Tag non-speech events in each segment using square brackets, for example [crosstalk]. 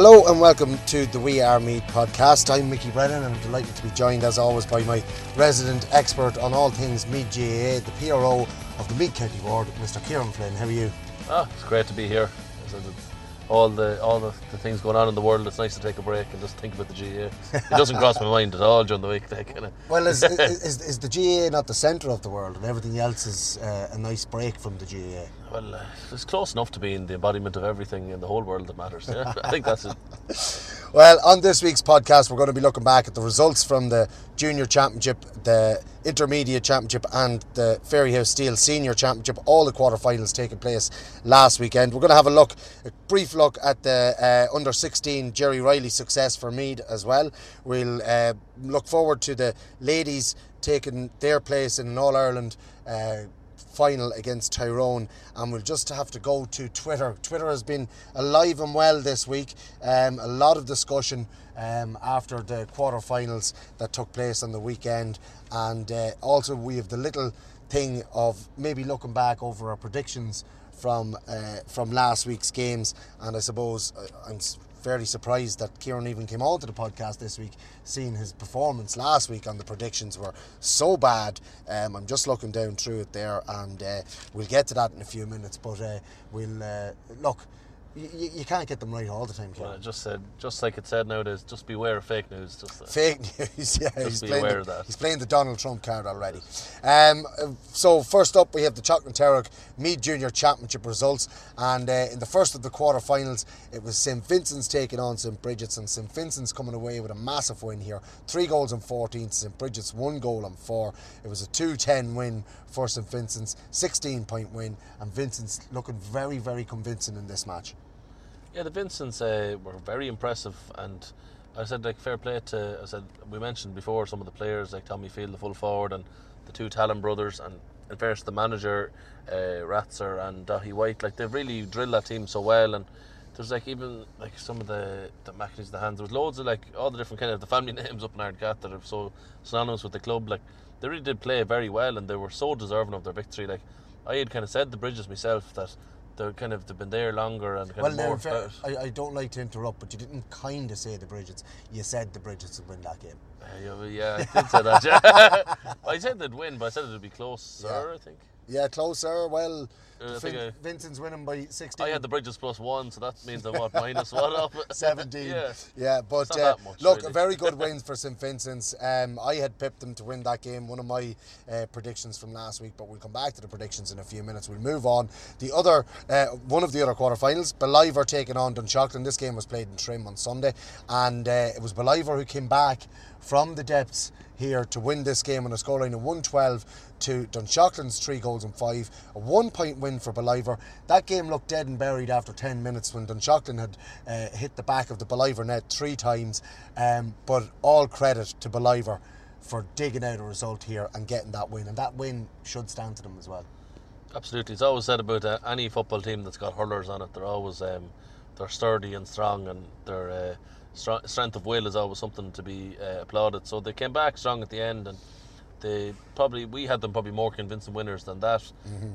Hello and welcome to the We Are Meath podcast. I'm Mickey Brennan and I'm delighted to be joined as always by my resident expert on all things Meath GAA, the PRO of the Meath County Board, Mr. Kieran Flynn. How are you? Ah, it's great to be here. As I said, it's All the all the, the things going on in the world, it's nice to take a break and just think about the GA. It doesn't cross my mind at all during the week. That kind of. [laughs] Well, is, [laughs] is, is, is the GAA not the centre of the world and everything else is uh, a nice break from the GAA? Well, uh, it's close enough to being the embodiment of everything in the whole world that matters. Yeah, [laughs] I think that's it. [laughs] Well, on this week's podcast, we're going to be looking back at the results from the Junior Championship, the Intermediate Championship, and the Fairyhouse Steel Senior Championship. All the quarterfinals taking place last weekend. We're going to have a look, a brief look at the uh, under 16 Gerry Reilly success for Meath as well. We'll uh, look forward to the ladies taking their place in an All Ireland. Uh, final against Tyrone, and we'll just have to go to Twitter. Twitter has been alive and well this week. Um, a lot of discussion um, after the quarterfinals that took place on the weekend, and uh, also we have the little thing of maybe looking back over our predictions from uh, from last week's games, and I suppose uh, I'm fairly surprised that Kieran even came on to the podcast this week, seeing his performance last week on the predictions were so bad. Um, I'm just looking down through it there, and uh, we'll get to that in a few minutes. But uh, we'll uh, look. You, you can't get them right all the time, Well, I Kieran. just said, just like it said nowadays, just beware of fake news. Just Fake [laughs] news, yeah. he's, be playing aware the, of that. he's playing the Donald Trump card already. Um, so, first up, we have the Chocolate Terrock Meath Junior Championship results. And uh, in the first of the quarterfinals, it was St. Vincent's taking on St. Bridget's, and St. Vincent's coming away with a massive win here. Three goals and 14 St. Bridget's, one goal and four. It was a 2 10 win for St. Vincent's, 16 point win, and Vincent's looking very, very convincing in this match. Yeah, the Vincents uh, were very impressive, and I said like fair play to. I said we mentioned before some of the players like Tommy Field, the full forward, and the two Talon brothers, and in fairness, the manager uh, Ratzer and Dahi White. Like they've really drilled that team so well, and there's like even like some of the the McAlees, the hands. There was loads of like all the different kind of the family [laughs] names up in Ardcath that are so synonymous with the club. Like they really did play very well, and they were so deserving of their victory. Like I had kind of said the Bridges myself that. They're kind of they've been there longer and kind Well, of more. out. I, I don't like to interrupt, but you didn't kind of say the Bridgets. You said the Bridgets would win that game. Uh, yeah, I did say that. Yeah. [laughs] I said they'd win, but I said it'd be close, Yeah. I think. Yeah, closer. Well, Uh, Vin- I- Vincent's winning by 16. I had the Bridges plus one, so that means I'm what minus one off. [laughs] 17. yeah. yeah but uh, much, look, really. a very good [laughs] wins for St Vincent's. Um, I had pipped them to win that game, one of my uh, predictions from last week, but we'll come back to the predictions in a few minutes. We'll move on. The other, uh, one of the other quarterfinals, Ballivor taking on Dunshaughlin. This game was played in Trim on Sunday, and uh, it was Ballivor who came back from the depths here to win this game on a scoreline of 112 to Dunshaughlin's three goals and five. A one point win for Ballivor. That game looked dead and buried after 10 minutes when Dunshaughlin had uh, hit the back of the Ballivor net three times. Um, but all credit to Ballivor for digging out a result here and getting that win. And that win should stand to them as well. Absolutely, it's always said about uh, any football team that's got hurlers on it. They're always um, they're sturdy and strong, and their uh, strength of will is always something to be uh, applauded. So they came back strong at the end, and they probably we had them probably more convincing winners than that.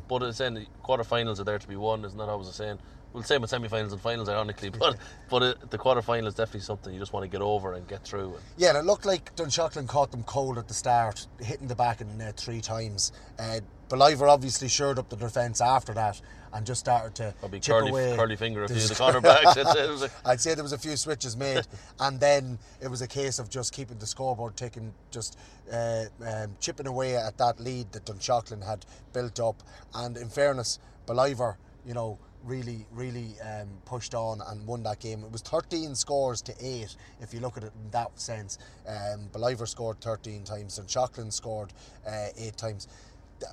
But it's in quarterfinals are there to be won, isn't that always the saying? Well, same with semi-finals and finals, ironically, [laughs] but but it, the quarter-final is definitely something you just want to get over and get through. And Yeah, and it looked like Dunshaughlin caught them cold at the start, hitting the back of the net three times. Uh, Ballivor obviously shored up the defence after that and just started to Probably chip curly, away. curly finger a few of the cornerbacks. [laughs] It's- it was [laughs] like- I'd say there was a few switches made, and then it was a case of just keeping the scoreboard ticking, just uh, um, chipping away at that lead that Dunshaughlin had built up. And in fairness, Ballivor, you know, really, really um, pushed on and won that game. It was 13 scores to 8, if you look at it in that sense. Um, Ballivor scored 13 times, and Dunshaughlin scored uh, 8 times.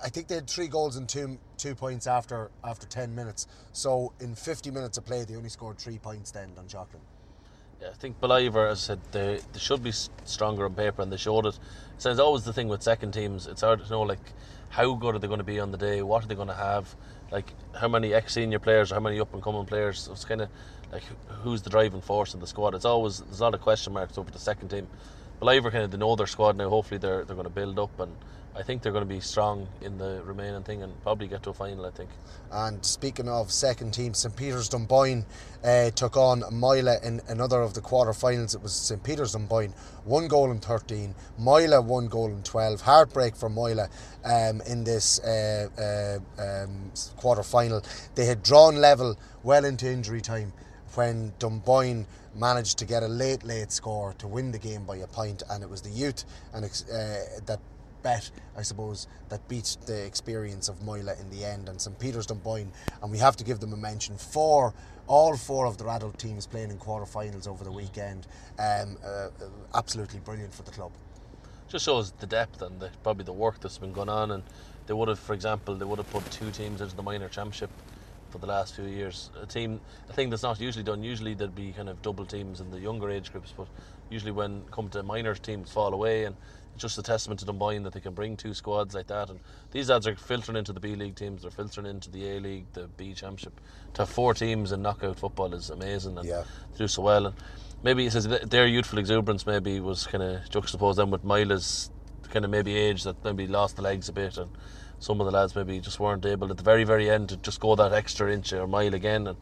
I think they had three goals and two two points after after ten minutes. So in fifty minutes of play, they only scored three points then Dunshaughlin. Yeah, I think Ballivor, as I said, they, they should be stronger on paper and they showed it. So it's always the thing with second teams, it's hard to know like how good are they going to be on the day, what are they going to have, like how many ex senior players or how many up and coming players. So it's kind of like who's the driving force in the squad. It's always, there's a lot of question marks over the second team. Ballivor kind of they know their squad now, hopefully they're, they're going to build up and I think they're going to be strong in the remaining thing and probably get to a final, I think. And speaking of second team, St Peter's Dunboyne uh, took on Moylagh in another of the quarter-finals. It was St Peter's Dunboyne, one goal in 13. Moylagh, one goal in 12. Heartbreak for Moylagh um, in this uh, uh, um, quarter-final. They had drawn level well into injury time when Dunboyne managed to get a late, late score to win the game by a point, and it was the youth and uh, that bet, I suppose, that beats the experience of Moylagh in the end and St Peter's Dunboyne. And we have to give them a mention for all four of their adult teams playing in quarter-finals over the weekend. Um, uh, uh, absolutely brilliant for the club. just shows the depth and the, probably the work that's been going on. And they would have, for example, they would have put two teams into the minor championship for the last few years. A team, a thing that's not usually done. Usually there'd be kind of double teams in the younger age groups, but usually when come to minor teams fall away and. It's just a testament to Dunboyne that they can bring two squads like that, and these lads are filtering into the B League teams. They're filtering into the A League, the B Championship. To have four teams in knockout football is amazing, and Yeah. to do so well. And maybe it says their youthful exuberance maybe was kind of juxtaposed then with Moylagh's kind of maybe age that maybe lost the legs a bit, and some of the lads maybe just weren't able at the very very end to just go that extra inch or mile again. And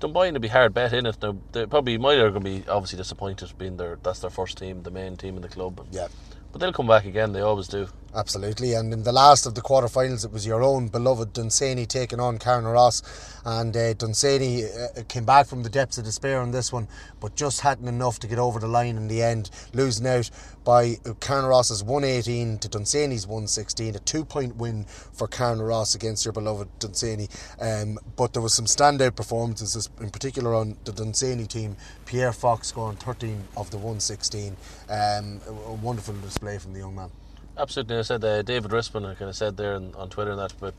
Dunboyne would be hard bet in it. Now they probably Moylagh are going to be obviously disappointed being their that's their first team, the main team in the club. And, Yeah. But they'll come back again. They always do. Absolutely, and in the last of the quarterfinals, it was your own beloved Dunsany taking on Carnaross, and uh, Dunsany uh, came back from the depths of despair on this one, but just hadn't enough to get over the line in the end, losing out by Carnaross's 118 to Dunsany's 116, a two-point win for Carnaross against your beloved Dunsany. Um, but there was some standout performances, in particular on the Dunsany team. Pierre Fox scoring 13 of the 116, um, a wonderful display from the young man. Absolutely. I said uh, David Rispin kind of said there on, on Twitter and that, but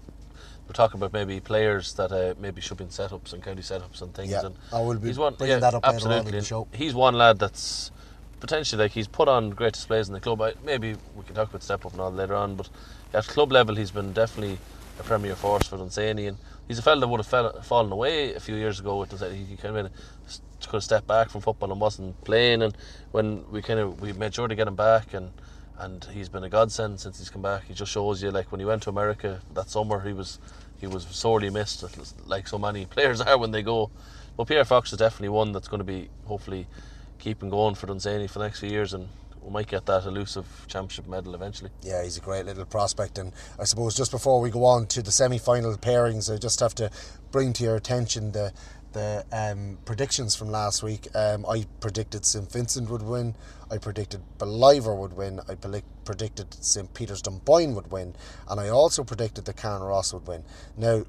we're talking about maybe players that uh, maybe should be in setups and county setups and things. Yeah, and I will be he's one, bringing yeah, that up later on in the show. He's one lad that's potentially like he's put on great displays in the club. I, maybe we can talk about step up and all later on, but at club level he's been definitely a premier force for Dunsany and he's a fella that would have fell, fallen away a few years ago with Dunsany. He kind of could have stepped back from football and wasn't playing and when we kind of we made sure to get him back and and he's been a godsend since he's come back. He just shows you like when he went to America that summer he was he was sorely missed like so many [laughs] players are when they go. But Pierre Fox is definitely one that's going to be hopefully keeping going for Dunsany for the next few years and we might get that elusive championship medal eventually. Yeah, he's a great little prospect. And I suppose just before we go on to the semi final pairings, I just have to bring to your attention the the um, predictions from last week. Um, I predicted St Vincent would win. I predicted Ballivor would win. I predict- predicted St Peter's Dunboyne would win. And I also predicted that Carnaross would win. Now,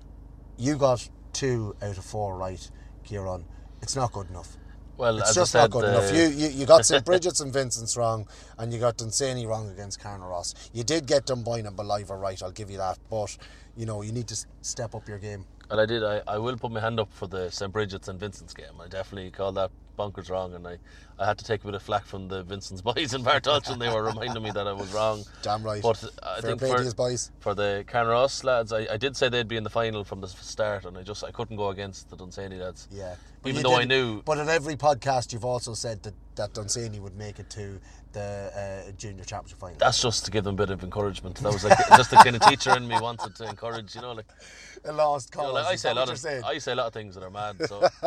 you got two out of four right, Kieran. It's not good enough. Well, It's just I not good uh, enough. You, you you got [laughs] St Bridget's and Vincent's wrong, and you got Dunsany wrong against Carnaross. You did get Dunboyne and Ballivor right. I'll give you that, but you know you need to step up your game. Well, I did. I, I will put my hand up for the St Bridget's and Vincent's game. I definitely called that bonkers wrong, and I, I had to take a bit of flack from the Vincent's [laughs] boys in Bartolch, and they were reminding me that I was wrong. [laughs] Damn right. But uh, I Fair think for, boys. for the Carnaross lads, I, I did say they'd be in the final from the start, and I just I couldn't go against the Dunsany lads. Yeah, But Even though I knew But in every podcast, you've also said that that Dunsany would make it to the uh, junior championship final. That's just to give them a bit of encouragement. That was like just the kind of teacher in me wanted to encourage. You know, like, [laughs] a lost you know, like I say a lot of saying? I say a lot of things that are mad. So [laughs]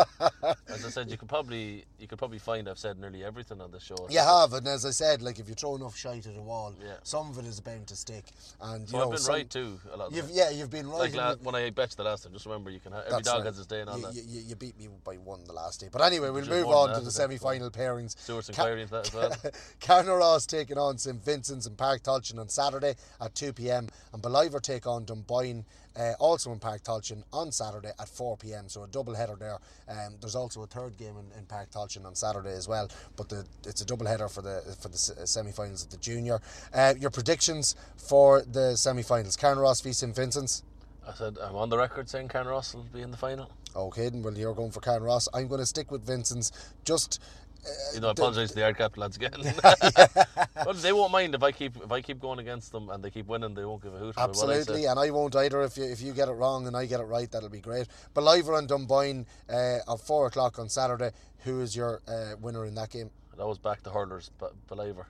as I said, you could probably you could probably find I've said nearly everything on this show. You have, and as I said, like if you throw enough shite at a wall, Yeah. some of it is bound to stick. And So you know, I've been some- right too. A lot of You've, yeah, you've been right. Like la- when I bet you the last time, just remember you can have every dog right. has his day and all you, that. You, you beat me by one the last day. But anyway, we'll move on to the semi-final it. Final pairings. Stewart's Ca- into that as well. [laughs] Carnaross taking on St Vincent's and Páirc Tailteann on Saturday at 2 pm, and Ballivor take on Dunboyne uh, also in Páirc Tailteann on Saturday at 4 pm. So a double header there. Um, there's also a third game in, in Páirc Tailteann on Saturday as well, but the, it's a double header for the for the semi finals of the junior. Uh, your predictions for the semi finals: Carnaross v St Vincent's. I said I'm on the record saying Carnaross will be in the final. Okay, then, well, you're going for Carnaross. I'm going to stick with Vincent's. Just You know, I apologise to the Cap lads again. [laughs] well, [laughs] they won't mind if I keep if I keep going against them and they keep winning. They won't give a hoot. for what I. Absolutely, and I won't either. If you if you get it wrong and I get it right, that'll be great. Ballivor and Dunboyne uh, at four o'clock on Saturday. Who is your uh, winner in that game? That was back to hurlers, but believer.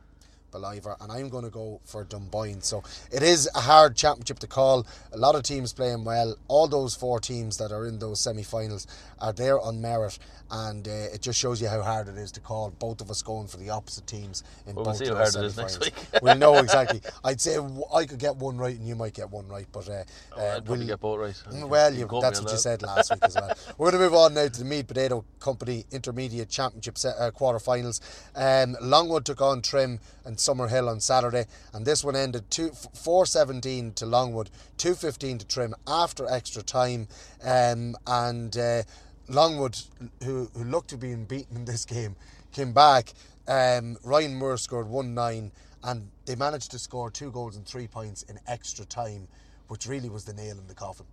Ballivor, and I'm going to go for Dunboyne. So it is a hard championship to call. A lot of teams playing well. All those four teams that are in those semi-finals are there on merit, and uh, it just shows you how hard it is to call. Both of us going for the opposite teams in Well, we'll both see how hard it is next week. we'll know [laughs] exactly. I'd say I could get one right, and you might get one right, but uh, uh, Oh, I'd we'll- get both right. Well, You you, that's what you said [laughs] last week as well. We're going to move on now to the Meath Potato Company Intermediate Championship se- uh, quarterfinals. Um, Longwood took on Trim and Summerhill on Saturday, and this one ended two, 417 to Longwood, 215 to Trim after extra time. Um, and uh, Longwood, who, who looked to be beaten in this [laughs] game, came back. Um, Ryan Moore scored 1 9, and they managed to score two goals and three points in extra time, which really was the nail in the coffin.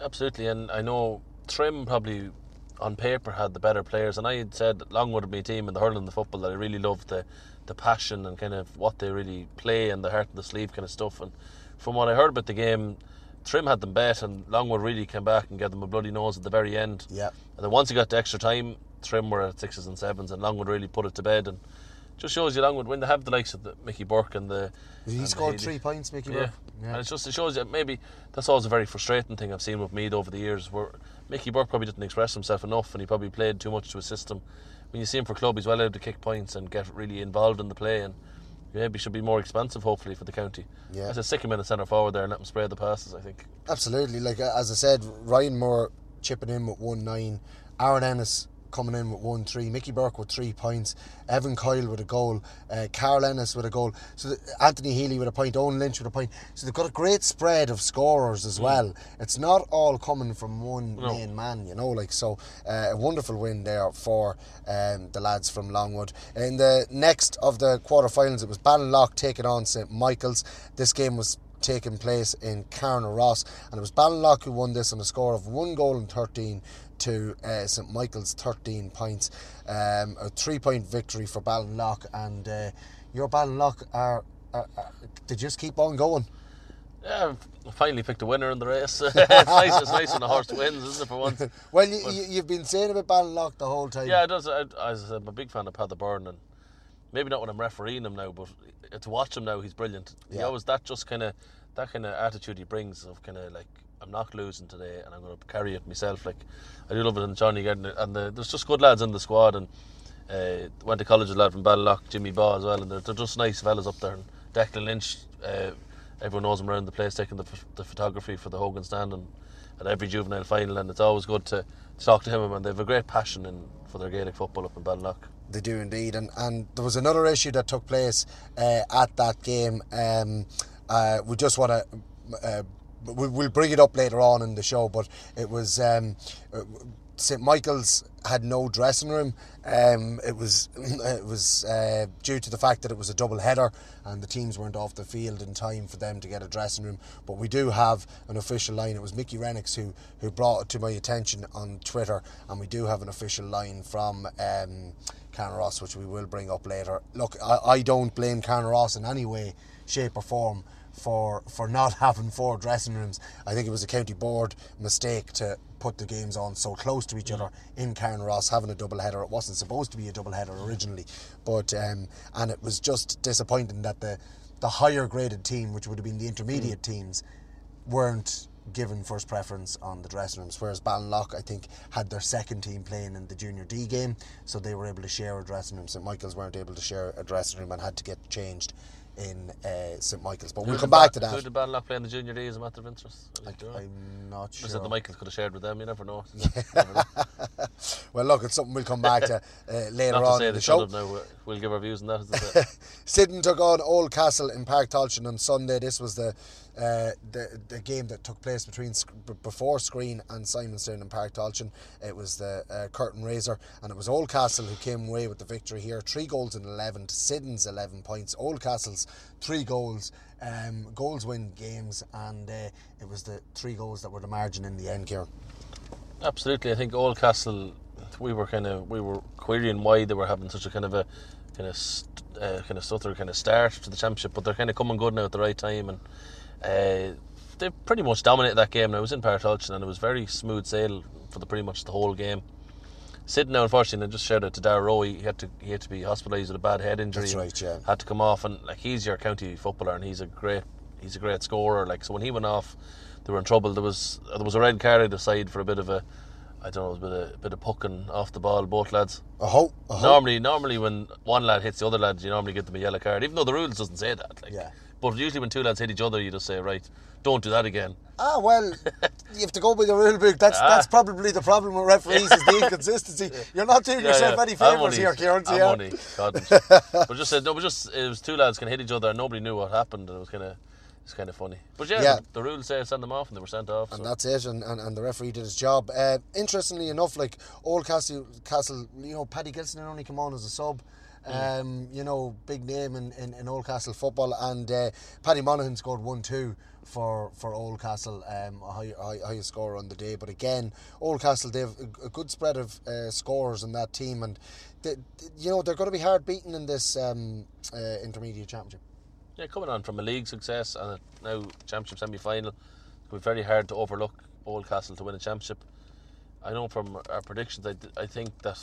Absolutely, and I know Trim probably on paper had the better players, and I had said Longwood would be a team in the hurling, the football that I really loved the the passion and kind of what they really play and the heart and the sleeve kind of stuff. And from what I heard about the game, Trim had them bet, and Longwood really came back and gave them a bloody nose at the very end. Yeah. And then once he got to extra time, Trim were at sixes and sevens, and Longwood really put it to bed. And just shows you Longwood when they have the likes of the Mickey Burke and the. He and scored three points, Mickey Yeah. Burke. Yeah. And it's just it shows you maybe that's always a very frustrating thing I've seen with Meath over the years where Mickey Burke probably didn't express himself enough and he probably played too much to his system. When you see him for club he's well able to kick points and get really involved in the play and maybe should be more expansive hopefully for the county. Yeah. I said stick him in the centre forward there and let him spray the passes I think. Absolutely. Like as I said, Ryan Moore chipping in with one nine, Aaron Ennis coming in with one three, Mickey Burke with three points, Evan Coyle with a goal, uh, Carl Ennis with a goal, so the, Anthony Healy with a point, Owen Lynch with a point. So they've got a great spread of scorers as well. It's not all coming from one No. main man, you know. Like so, uh, a wonderful win there for um, the lads from Longwood. In the next of the quarterfinals, it was Ballinlough taking on St Michael's. This game was taking place in Carnaross, and it was Ballinlough who won this on a score of one goal and 13 to uh, St Michael's 13 points. Um, a three point victory for Ballinlough, and uh, your Ballinlough are, are, are. They just keep on going. Yeah, finally picked a winner in the race. it's [laughs] [laughs] nice it's nice when a horse wins, isn't it for once? [laughs] Well, you, you, you've been saying about Ballinlough the whole time. Yeah, it does. I, as I said, I'm a big fan of Paddy Byrne, and maybe not when I'm refereeing him now, but to watch him now, he's brilliant. He Yeah. always that just kind of that kind of attitude he brings of kind of like I'm not losing today, and I'm going to carry it myself. Like I do love it in Johnny Gardner, and the, there's just good lads in the squad, and uh, went to college with a lad from Ballock, Jimmy Baugh as well, and they're, they're just nice fellas up there. And Declan Lynch, uh, everyone knows him around the place, taking the, the photography for the Hogan stand and at every juvenile final, and it's always good to, to talk to him. And they have a great passion in, for their Gaelic football up in Ballock. They do indeed, and and there was another issue that took place uh, at that game. Um, uh, we just want to. Uh, we- we'll bring it up later on in the show, but it was um, St Michael's had no dressing room. Um, it was [laughs] it was uh, due to the fact that it was a double header and the teams weren't off the field in time for them to get a dressing room. But we do have an official line. It was Mickey Renix who who brought it to my attention on Twitter, and we do have an official line from. Um, Carnaross, which we will bring up later. Look, I, I don't blame Carnaross in any way, shape, or form for for not [laughs] having four dressing rooms. I think it was a county board mistake to put the games on so close to each Mm. other in Carnaross having a double header. It wasn't supposed to be a double header originally, but um, and it was just disappointing that the the higher graded team, which would have been the intermediate Mm. teams, weren't given first preference on the dressing rooms. Whereas Ballinlough, I think, had their second team playing in the Junior D game, so they were able to share a dressing room. St Michael's weren't able to share a dressing room and had to get changed in uh, St Michael's. But we'll come back to Who that. did Ballock play in the junior D as a matter of interest? I think you're right. I'm not I sure. said the Michaels could have shared with them. You never know. [laughs] Never know. Well, look, it's something we'll come back to uh, [laughs] later Not to on say in they the show. now. We'll- We'll give our views on that. As I say. Syddan took on Oldcastle in Páirc Tailteann on Sunday. This was the uh, the the game that took place between before Skryne and Simonstown and Páirc Tailteann. It was the uh, curtain raiser, and it was Oldcastle who came away with the victory here. Three goals in eleven to Syddan's eleven points. Oldcastle's three goals. Um, goals win games, and uh, it was the three goals that were the margin in the end, Kieran. Absolutely, I think Oldcastle. We were kind of we were querying why they were having such a kind of a kind of uh, kind of stutter kind of start to the championship, but they're kind of coming good now at the right time, and uh, they pretty much dominated that game. Now it was in Páirc Tailteann, and it was very smooth sail for the pretty much the whole game. Sitting now, unfortunately, and just shout out to Dara Rowe. He had to he had to be hospitalised with a bad head injury. That's right, yeah. Had to come off, and like he's your county footballer, and he's a great he's a great scorer. Like so, when he went off, they were in trouble. There was there was a red card either side for a bit of a I don't know, it was a bit of, a bit of pucking off the ball, both lads. A hope. Normally, normally when one lad hits the other lad, you normally give them a yellow card, even though the rules doesn't say that. Like, Yeah. But usually when two lads hit each other, you just say, right, don't do that again. Ah, well, [laughs] you have to go by the rule book. That's Ah. that's probably the problem with referees is the [laughs] inconsistency. You're not doing yourself any favours here, Kieran. I'm yeah? God. [laughs] but just said no, but just it was two lads can hit each other, and nobody knew what happened, and it was kind of it's kind of funny. But yeah, Yeah. The, the rules say send them off, and they were sent off. And so. that's it, and, and, and the referee did his job. Uh, interestingly enough, like Old Castle, Castle, you know, Paddy Gilson had only come on as a sub. Um, you know, big name in, in, in Old Castle football, and uh, Paddy Monaghan scored one two for for Old Castle, um, a high, high, highest scorer on the day. But again, Oldcastle, they have a, a good spread of uh, scorers in that team, and they, they- you know they're going to be hard beaten in this um, uh, intermediate championship. Yeah, coming on from a league success and a now championship semi final, it would be very hard to overlook Oldcastle to win a championship. I know from our predictions, I, I think that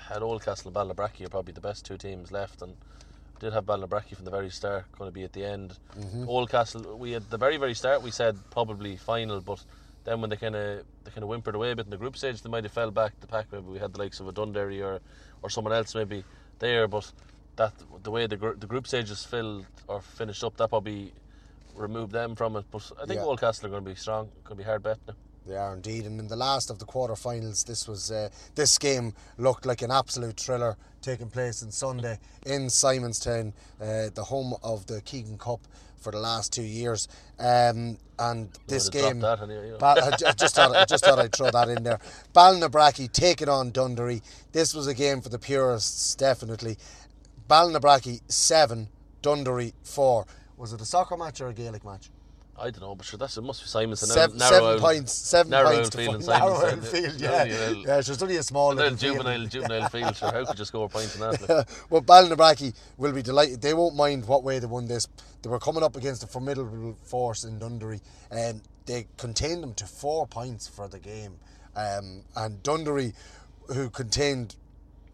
had Oldcastle and Ballybrackie are probably the best two teams left, and I did have Ballybrackie from the very start going to be at the end. Mm-hmm. Oldcastle, we at the very very start we said probably final, but then when they kind of they kind of whimpered away a bit in the group stage, they might have fell back the pack. Maybe we had the likes of a Dunderry or or someone else maybe there, but that the way the gr- the group stages filled or finished up, that probably removed them from it. But I think Yeah. Oldcastle are going to be strong, going to be hard bet now. They are indeed, and in the last of the quarterfinals, this was uh, this game looked like an absolute thriller taking place on Sunday in Simonstown, uh, the home of the Keegan Cup for the last two years. Um, and this game, anyway, you know. Ba- I just thought I just thought I'd throw that in there. Ballinabrackey taking on Dunderry. This was a game for the purists, definitely. Ballinabrackey seven, Dunderry four. Was it a soccer match or a Gaelic match? I don't know, but sure, that's it must be Simonson. Seven, narrow seven points, seven narrow points to field [laughs] narrow out field. Yeah, a little- yeah. It's only a small little little juvenile, juvenile field. Sure, how could you score points in that? Like? [laughs] well, Ballinabrackey will be delighted. They won't mind what way they won this. They were coming up against a formidable force in Dunderry, and they contained them to four points for the game. Um, and Dunderry, who contained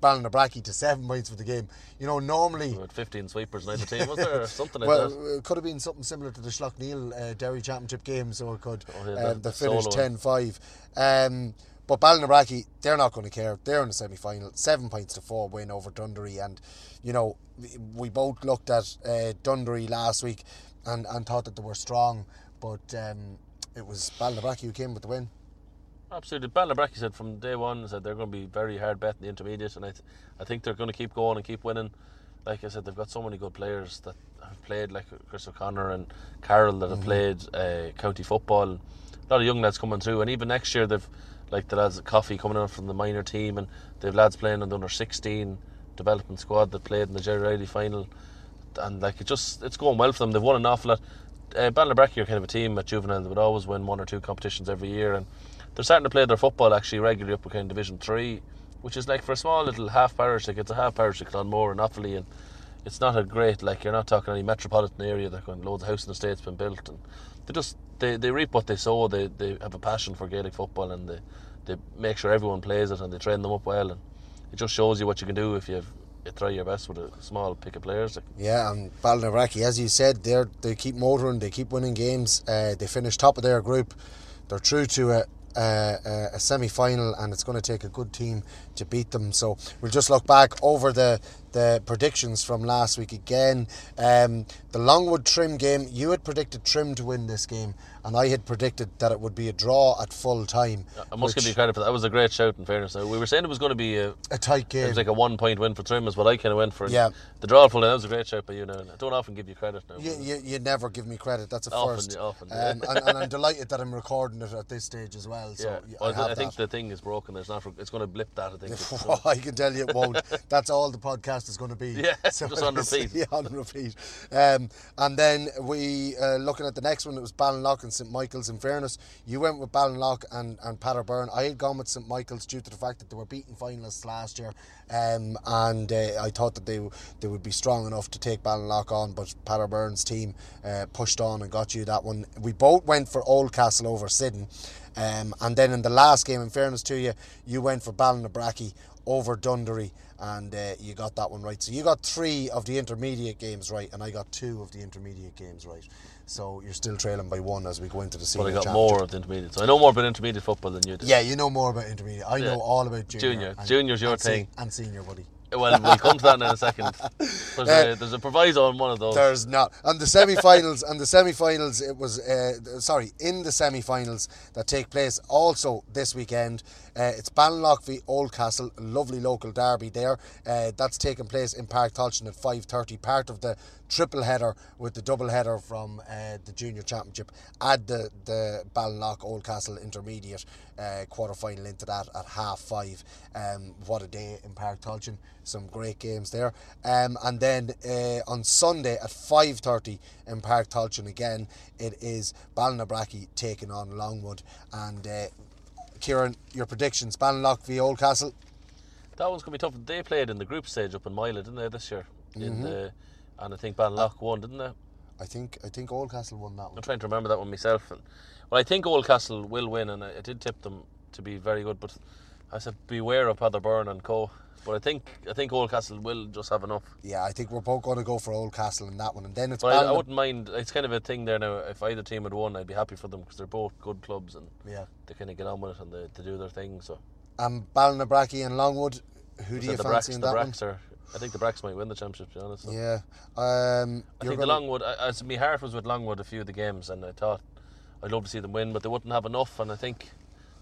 Ballinabrackey to seven points for the game. You know, normally. We had 15 sweepers in the team, was there? [laughs] Something like Well, that. Well, it could have been something similar to the Slaughtneil uh, Derry Championship game, so it could. Oh, yeah, um, the- finish solo 10 5. Um, but Ballinabrackey, they're not going to care. They're in the semi final. Seven points to four win over Dunderry. And, you know, we- both looked at uh, Dunderry last week and, and thought that they were strong, but um, it was Ballinabrackey who came with the win. Absolutely. Ballinabrackey said from day one said they're going to be very hard bet in the intermediate, and I, th- I think they're going to keep going and keep winning. Like I said, they've got so many good players that have played, like Chris O'Connor and Carroll, that have played uh, county football. A lot of young lads coming through, and even next year they've like the lads at Coffee coming out from the minor team, and they've lads playing in the under sixteen development squad that played in the Jerry Riley final, and like it just it's going well for them. They've won an awful lot. Uh, Ballinabrackey are kind of a team at juvenile that would always win one or two competitions every year, and they're starting to play their football actually regularly up in Division Three, which is like for a small little half parish, like it's a half parish like Clonmore and Offaly, and it's not a great like you're not talking any metropolitan area. They're going loads of housing estates been built, and they just they, they reap what they sow. They they have a passion for Gaelic football, and they they make sure everyone plays it, and they train them up well, and it just shows you what you can do if you have you try your best with a small pick of players. Yeah, and Ballinabrackey, as you said, they they keep motoring, they keep winning games. Uh, they finish top of their group. They're true to a, a, a semi final, and it's going to take a good team to beat them. So we'll just look back over the the predictions from last week again. Um, the Longwood Trim game, you had predicted Trim to win this game, and I had predicted that it would be a draw at full time. I must give you credit for that. That was a great shout. In fairness, we were saying it was going to be a, a tight game. it was like a one point win for Trim, is what I kind of went for. Yeah. the draw full. That was a great shout by you. Now I don't often give you credit. Now. You, you, you never give me credit. That's a Often, first. often, um, and, and I'm delighted that I'm recording it at this stage as well. So yeah, well, I, I think that. the thing is broken. There's not. It's going to blip that. I think. [laughs] It's- I can tell you it won't. [laughs] That's all the podcast is going to be. Yeah, [laughs] just on repeat. Yeah, on repeat. Um, and then we uh, looking at the next one. It was Ballinlock and St Michael's. In fairness, you went with Ballinlough and and Paddy Byrne. I had gone with St Michael's due to the fact that they were beaten finalists last year, um, and uh, I thought that they they would be strong enough to take Ballinlough on. But Paddy Byrne's team uh, pushed on and got you that one. We both went for Oldcastle over Syddan. Um, and then in the last game, in fairness to you, you went for Ballinabrackey over Dunderry, and uh, you got that one right. So you got three of the intermediate games right, and I got two of the intermediate games right. So you're still trailing by one as we go into the but senior I got more of the intermediate, so I know more about intermediate football than you do. Yeah, you know more about intermediate. I know all about junior. Junior. and- Junior's your and se- thing. and senior, buddy. Well, we'll come to that in a second. [laughs] There's, Uh, a, there's a proviso on one of those. There's not. And the semi-finals, and the semi-finals, it was uh, sorry in the semi-finals that take place also this weekend. Uh, it's Ballinlough v Oldcastle, lovely local derby there. Uh, that's taking place in Páirc Tailteann at 5:30. Part of the triple header with the double header from uh, the junior championship. Add the the Ballinlough Oldcastle intermediate uh, quarter final into that at half five. Um, what a day in Páirc Tailteann! Some great games there. Um, and then uh, on Sunday at 5:30 in Páirc Tailteann again, it is Ballinabrackey taking on Longwood. And uh, Kieran, your predictions: Ballinlough v Oldcastle. That one's going to be tough. They played in the group stage up in Moylagh, didn't they, this year? Mm-hmm. The, and I think Banlock won, didn't they? I think I think Oldcastle won that one. I'm trying to remember that one myself. And, well, I think Oldcastle will win, and I, I did tip them to be very good. But I said beware of Paddy Byrne and Co. But I think I think Oldcastle will just have enough. Yeah, I think we're both going to go for Oldcastle in that one, and then it's But I, I wouldn't mind. It's kind of a thing there now. If either team had won, I'd be happy for them because they're both good clubs and Yeah. they kind of get on with it and they, they do their thing. So um, Ballinabrackey and Longwood. Who do you the fancy Bracks, in the that one? Bracks are. I think the Bracks might win the championship. To be honest. So. Yeah. Um, I think the Longwood. I, as my heart was with Longwood a few of the games, and I thought I'd love to see them win, but they wouldn't have enough. And I think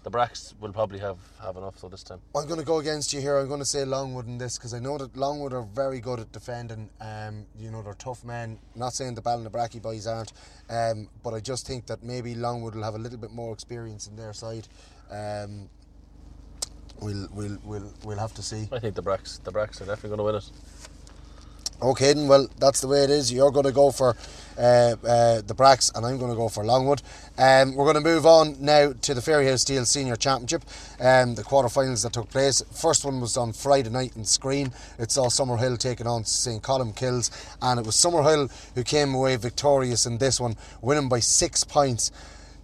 the Bracks will probably have, have enough. So this time, I'm going to go against you here. I'm going to say Longwood in this because I know that Longwood are very good at defending. Um, you know, they're tough men. Not saying the Ballinabrackey boys aren't, um, but I just think that maybe Longwood will have a little bit more experience in their side. Um, we'll, we'll, we'll, we'll have to see. I think the Bracks. The Bracks are definitely going to win it. Okay, then, well, that's the way it is. You're going to go for uh, uh, the Bracks, and I'm going to go for Longwood. Um, we're going to move on now to the Fairyhouse Steel Senior Championship, um, the quarterfinals that took place. First one was on Friday night in Skryne. It saw Summerhill taking on St. Colmcille's, and it was Summerhill who came away victorious in this one, winning by six points.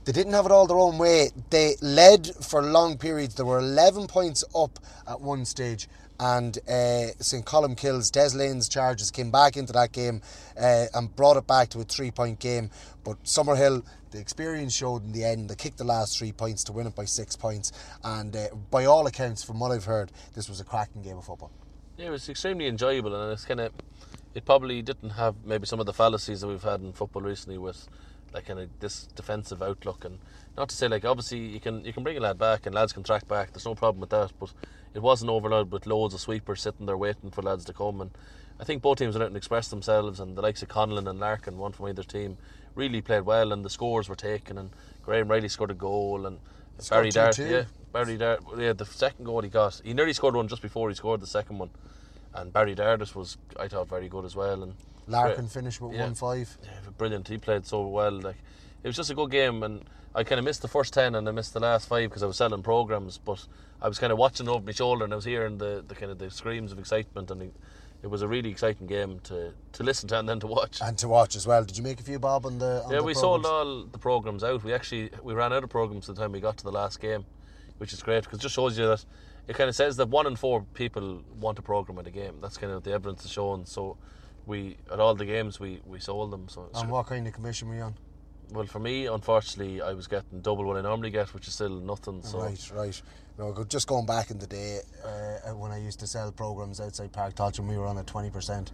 They didn't have it all their own way. They led for long periods. They were 11 points up at one stage. And uh, St. Colmcille's, Des Lane's charges came back into that game uh, and brought it back to a three point game. But Summerhill, the experience showed in the end, they kicked the last three points to win it by six points. And uh, by all accounts, from what I've heard, this was a cracking game of football. Yeah, it was extremely enjoyable, and it's kind of. It probably didn't have maybe some of the fallacies that we've had in football recently with, like kind of this defensive outlook, and not to say like obviously you can you can bring a lad back and lads can track back. There's no problem with that, but it wasn't overloaded with loads of sweepers sitting there waiting for lads to come. And I think both teams went out and expressed themselves, and the likes of Conlon and Larkin, one from either team, really played well, and the scores were taken. And Graham Riley scored a goal, and Scored Barry Dart, yeah, Barry Dart, yeah, the second goal he got, he nearly scored one just before he scored the second one. And Barry Dardis was, I thought, very good as well. And Larkin finished with Yeah. 1 5. yeah, brilliant. He played so well. Like it was just a good game, and I kind of missed the first ten and I missed the last five because I was selling programs. But I was kind of watching over my shoulder and I was hearing the, the kind of the screams of excitement, and it, it was a really exciting game to, to listen to and then to watch. And to watch as well. Did you make a few bob on the? On yeah, the we programmes? sold all the programs out. We actually we ran out of programs by the time we got to the last game, which is great because it just shows you that it kind of says that one in four people want a program at a game. That's kind of the evidence is shown. So we at all the games we, we sold them. So And what kind of commission were you on? Well for me, unfortunately, I was getting double what I normally get, which is still nothing. So Right, right. No, just going back in the day uh, when I used to sell programs outside Páirc Tailteann, we were on at twenty percent.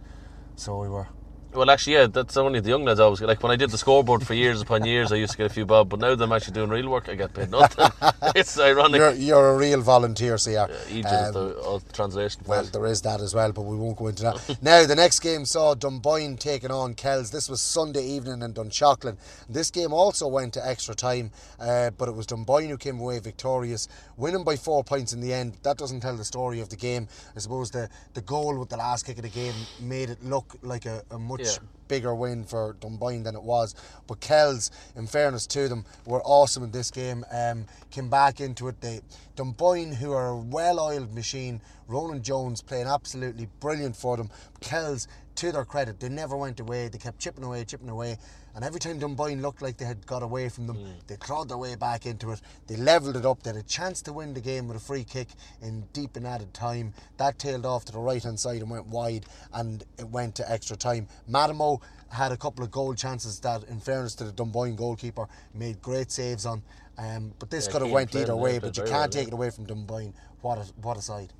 So we were. Well, actually, yeah, that's only the young lads always get. Like when I did the scoreboard for years upon [laughs] years, I used to get a few bob, but now that I'm actually doing real work, I get paid nothing. [laughs] it's ironic. You're, you're a real volunteer, so yeah. Egypt Um, the translation. Well, it. there is that as well, but we won't go into that. [laughs] now, the next game saw Dunboyne taking on Kells. This was Sunday evening in Dunshaughlin. This game also went to extra time, uh, but it was Dunboyne who came away victorious, winning by four points in the end. That doesn't tell the story of the game. I suppose the, the goal with the last kick of the game made it look like a, a much Yeah. bigger win for Dunboyne than it was. But Kells, in fairness to them, were awesome in this game. Um, came back into it. They Dunboyne, who are a well-oiled machine, Ronan Jones playing absolutely brilliant for them. Kells, to their credit, they never went away. They kept chipping away, chipping away. And every time Dunboyne looked like they had got away from them, they clawed their way back into it. They levelled it up. They had a chance to win the game with a free kick in deep and added time. That tailed off to the right hand side and went wide, and it went to extra time. Madamo had a couple of goal chances that, in fairness to the Dunboyne goalkeeper, made great saves on. Um, but this Yeah, could have went either way. But you can't take it away from Dunboyne. What a what a side!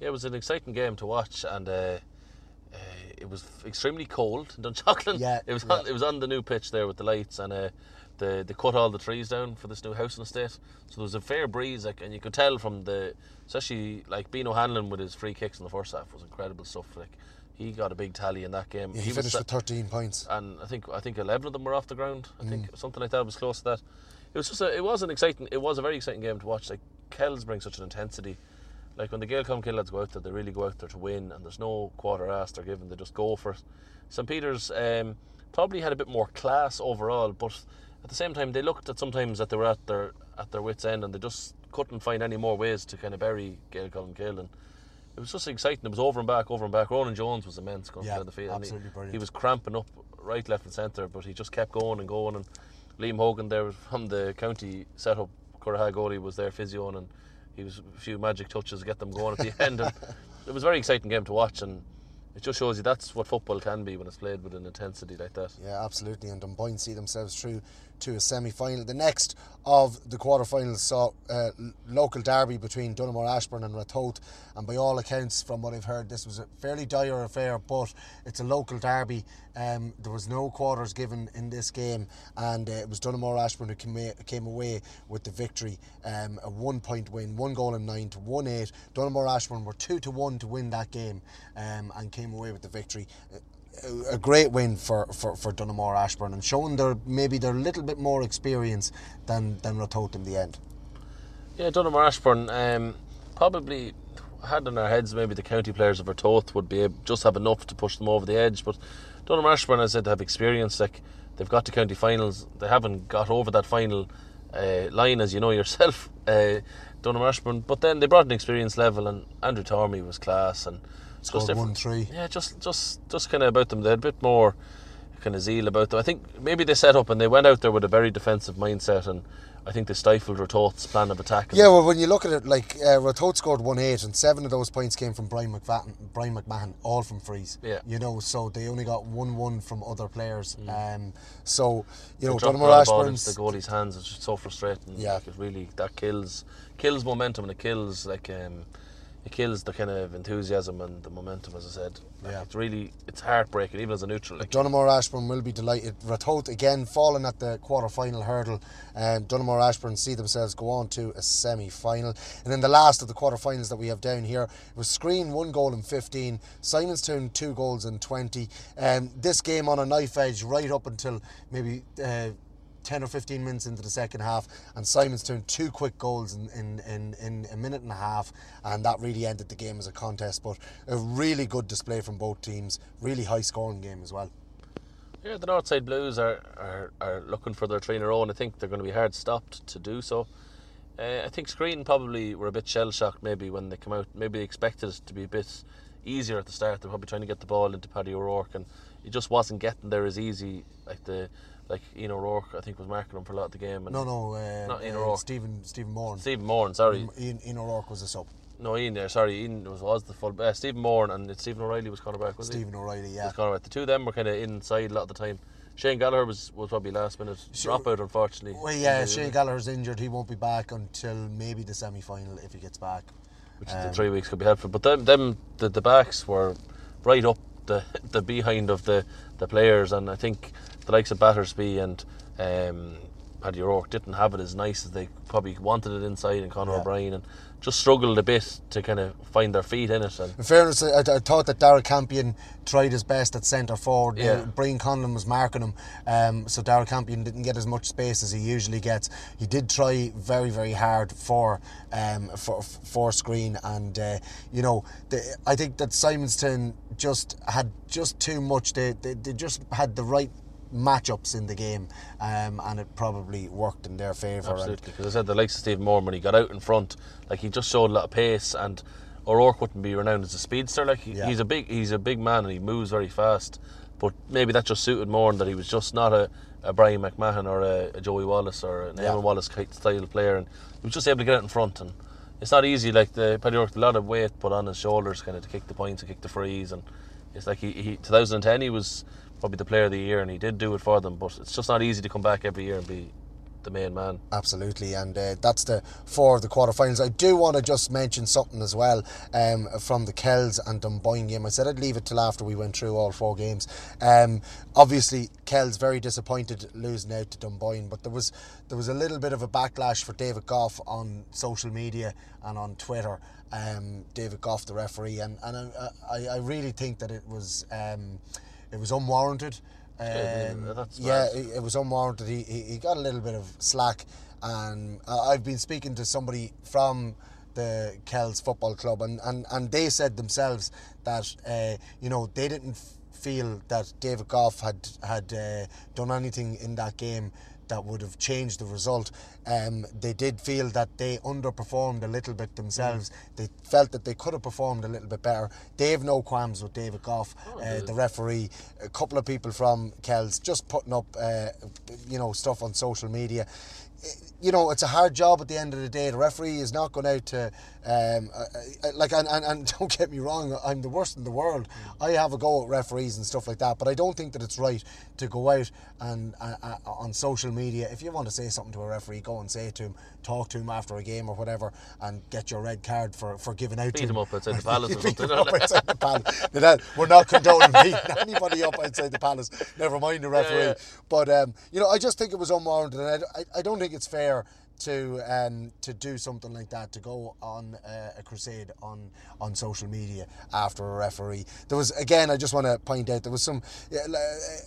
Yeah, it was an exciting game to watch, and uh, uh, it was extremely cold in Dunshaughlin. Yeah, [laughs] it was yeah. on, it was on the new pitch there with the lights, and uh, the they cut all the trees down for this new house housing estate. So there was a fair breeze, like, and you could tell from the especially like Beano Hanlon with his free kicks in the first half was incredible stuff. Like he got a big tally in that game. Yeah, he, was finished sa- with 13 points. and I think I think eleven of them were off the ground. I think Mm. something like that was close to that. It was just a, it was an exciting it was a very exciting game to watch. Like Kells bring such an intensity. Like when the Gaeil Colmcille lads go out there, they really go out there to win, and there's no quarter ass they're given. They just go for it. St Peter's um, probably had a bit more class overall, but at the same time they looked at sometimes that they were at their at their wits end, and they just couldn't find any more ways to kind of bury Gael Kill and it was just exciting. It was over and back, over and back. Ronan Jones was immense going Yeah, down the field. and he- absolutely brilliant. He was cramping up right, left, and centre, but he just kept going and going. And Liam Hogan there from the county setup, Curragh goalie was there physioing, and he was a few magic touches to get them going at the [laughs] end. And it was a very exciting game to watch, and it just shows you that's what football can be when it's played with an intensity like that. Yeah, absolutely. And Dunboyne see themselves through to a semi final. The next of the quarter finals saw uh, local derby between Donaghmore Ashbourne and Ratoath. And by all accounts, from what I've heard, this was a fairly dire affair, but it's a local derby. Um, there was no quarters given in this game, and uh, it was Donaghmore Ashbourne who came, came away with the victory. Um, a one point win, one goal in nine to one eight. Donaghmore Ashbourne were two to one to win that game um, and came away with the victory a- great win for, for, for Donaghmore Ashbourne and showing their maybe they're a little bit more experience than than Ratoath in the end. Yeah, Donaghmore Ashbourne um, probably had in our heads maybe the county players of Ratoath would be able, just have enough to push them over the edge. But Donaghmore Ashbourne, as I said, have experience. Like they've got to county finals, they haven't got over that final uh, line, as you know yourself. [laughs] Uh, Donaghmore Ashbourne, but then they brought an experience level, and Andrew Tormey was class and Scored different. one three. Yeah, just just just kind of about them. They had a bit more kind of zeal about them. I think maybe they set up and they went out there with a very defensive mindset, and I think they stifled Ratoath's plan of attack. Yeah, well, when you look at it, like uh, scored one eight, and seven of those points came from Brian McMahon, Brian McMahon, all from frees. Yeah. you know, so they only got one one from other players. Um, so you know, Dropping Donaghmore the ball into Ashbourne's the goalie's hands is so frustrating. Yeah. like it really that kills kills momentum and it kills like um, it kills the kind of enthusiasm and the momentum. As I said, Like, Yeah. it's really it's heartbreaking even as a neutral. Like, Donaghmore Ashbourne will be delighted. Ratoath again falling at the quarter final hurdle. Um, Donaghmore Ashbourne see themselves go on to a semi final. And then the last of the quarter finals that we have down here was Skryne one goal in 15, Simonstown two goals in 20. Um, this game on a knife edge right up until maybe. Uh, 10 or 15 minutes into the second half and Simonstown two quick goals in, in, in, in a minute and a half and that really ended the game as a contest but a really good display from both teams really high scoring game as well Yeah, the Northside Blues are, are, are looking for their three in and I think they're going to be hard stopped to do so. Uh, I think Skryne probably were a bit shell shocked maybe when they come out. Maybe they expected it to be a bit easier at the start. They're probably trying to get the ball into Paddy O'Rourke, and it just wasn't getting there as easy. Like the like Ian O'Rourke, I think was marking him for a lot of the game. And No, no, uh, Not Ian uh, O'Rourke. Stephen Stephen Moore. Stephen Moore, sorry, Ian, Ian O'Rourke was a sub. no Ian there, sorry, Ian was, was the full. Uh, Stephen Moore and Stephen O'Reilly was cornerback, was Stephen O'Reilly, yeah. Was cornerback. The two of them were kind of inside a lot of the time. Shane Gallagher was, was probably last minute Sure. dropout, unfortunately. Well, yeah, Shane Gallagher's injured. He won't be back until maybe the semi final if he gets back. which Um, the three weeks could be helpful. But them, them the, the backs were right up the [laughs] the behind of the, the players, and I think the likes of Battersby and um, Paddy O'Rourke didn't have it as nice as they probably wanted it inside, and Conor Yeah. O'Brien, and just struggled a bit to kind of find their feet in it. And In fairness, I, I thought that Darrell Campion tried his best at centre forward. Yeah. Brian Conlon was marking him, um, so Darrell Campion didn't get as much space as he usually gets. He did try very, very hard for um, for, for Skryne, and uh, you know, the, I think that Simonstown just had just too much. They, they, they just had the right matchups in the game, um, and it probably worked in their favour. Absolutely, because I said the likes of Steve Moore when he got out in front, like he just showed a lot of pace, and O'Rourke wouldn't be renowned as a speedster. Like he, Yeah. he's a big, he's a big man and he moves very fast. But maybe that just suited Moore, and that he was just not a, a Brian McMahon or a, a Joey Wallace or an Yeah. Eamon Wallace type style player, and he was just able to get out in front. And it's not easy. Like the Paddy O'Rourke, a lot of weight put on his shoulders, kind of to kick the points and kick the frees, and it's like he, he 2010 he was probably the player of the year, and he did do it for them. But it's just not easy to come back every year and be the main man. Absolutely, and uh, that's the four of the quarterfinals. I do want to just mention something as well um, from the Kells and Dunboyne game. I said I'd leave it till after we went through all four games. Um, obviously, Kells very disappointed losing out to Dunboyne, but there was there was a little bit of a backlash for David Goff on social media and on Twitter. Um, David Goff, the referee, and and I, I, I really think that it was um, it was unwarranted. Yeah, Um, that's yeah, it, it was unwarranted. He, he, he got a little bit of slack, and I've been speaking to somebody from the Kells Football Club, and, and, and they said themselves that uh, you know they didn't feel that David Goff had had uh, done anything in that game that would have changed the result. Um, they did feel that they underperformed a little bit themselves. They felt that they could have performed a little bit better. They have no qualms with David Goff, uh, the referee. A couple of people from Kells just putting up, uh, you know, stuff on social media. You know, it's a hard job at the end of the day. The referee is not going out to, um, uh, uh, like, and, and, and [laughs] don't get me wrong, I'm the worst in the world. I have a go at referees and stuff like that, but I don't think that it's right to go out and uh, uh, on social media. If you want to say something to a referee, go and say it to him, talk to him after a game or whatever, and get your red card for, for giving out to Beat him up outside the [laughs] palace or something. outside the palace. Now we're not condoning beating [laughs] anybody up outside the palace. Never mind the referee. yeah. But um, you know, I just think it was unwarranted, and I, I, I don't think it's fair to um, to do something like that to go on uh, a crusade on on social media after a referee. There was again, I just want to point out there was some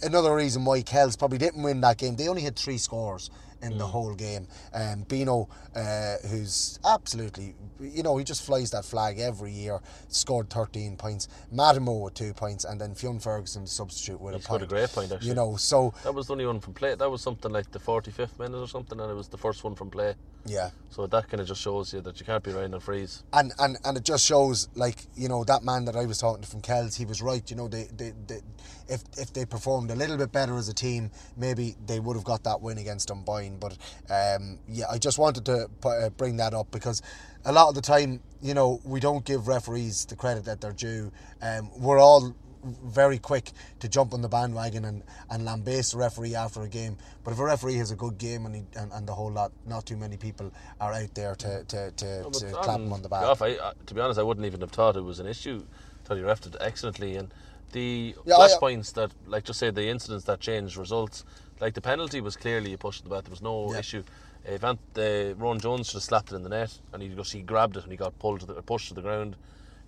another reason why Kells probably didn't win that game. They only had three scores in the whole game. Um, Bino, uh, who's absolutely, you know, he just flies that flag every year, scored 13 points. Matimo with two points, and then Fionn Ferguson, the substitute, with He a point. a great point, actually. You know, so That was the only one from play. That was something like the 45th minute or something, and it was the first one from play. yeah. So that kind of just shows you that you can't be riding on frees. and, and and it just shows like you know that man that I was talking to from Kells he was right you know they, they, they if if they performed a little bit better as a team maybe they would have got that win against Dunboyne but um, yeah I just wanted to uh, bring that up because a lot of the time you know we don't give referees the credit that they're due um, we're all very quick to jump on the bandwagon and, and lambaste the referee after a game. But if a referee has a good game and, he, and, and the whole lot, not too many people are out there to, to, to, clap him on the back. Goff, I, I, to be honest, I wouldn't even have thought it was an issue. Thought he refed it excellently, and the Yeah, I- points that, like, just say the incidents that changed results. Like the penalty was clearly a push to the bat. There was no Yeah. issue. Uh, Van, uh, Ron Jones should have slapped it in the net, and he just he grabbed it and he got pulled to the pushed to the ground.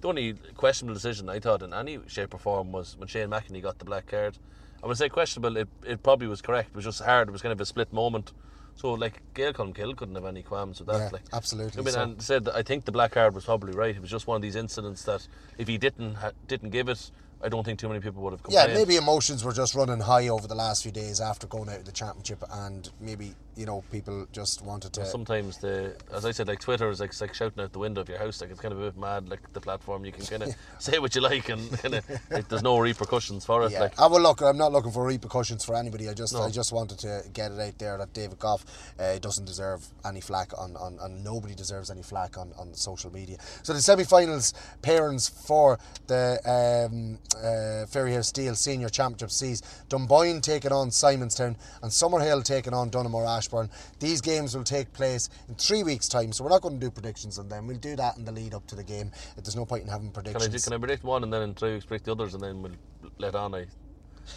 The only questionable decision I thought in any shape or form was when Shane McEnany got the black card. I would say questionable. It, it probably was correct. It was just hard. It was kind of a split moment. So like Gail Kill couldn't have any qualms with that. Yeah, like absolutely, I mean, so- and said that I think the black card was probably right. It was just one of these incidents that if he didn't ha- didn't give it, I don't think too many people would have Yeah, maybe emotions were just running high over the last few days after going out of the championship, and maybe you know people just wanted to. Sometimes the, as I said, like Twitter is like, like shouting out the window of your house. Like it's kind of a bit mad. Like the platform, you can kind of [laughs] say what you like, and kind of like, there's no repercussions for it. Yeah, Like I will look. I'm not looking for repercussions for anybody. I just, No. I just wanted to get it out there that David Goff uh, doesn't deserve any flack on, on, and nobody deserves any flack on, on social media. So the semi-finals pairings for the um, uh, Fairyhouse Steel Senior Championship sees Dunboyne taking on Simonstown and Summerhill taking on Donaghmore Ashbourne. These games will take place in three weeks' time, so we're not going to do predictions on them. We'll do that in the lead up to the game. There's no point in having can predictions. I can I predict one and then in three weeks predict the others, and then we'll let on. I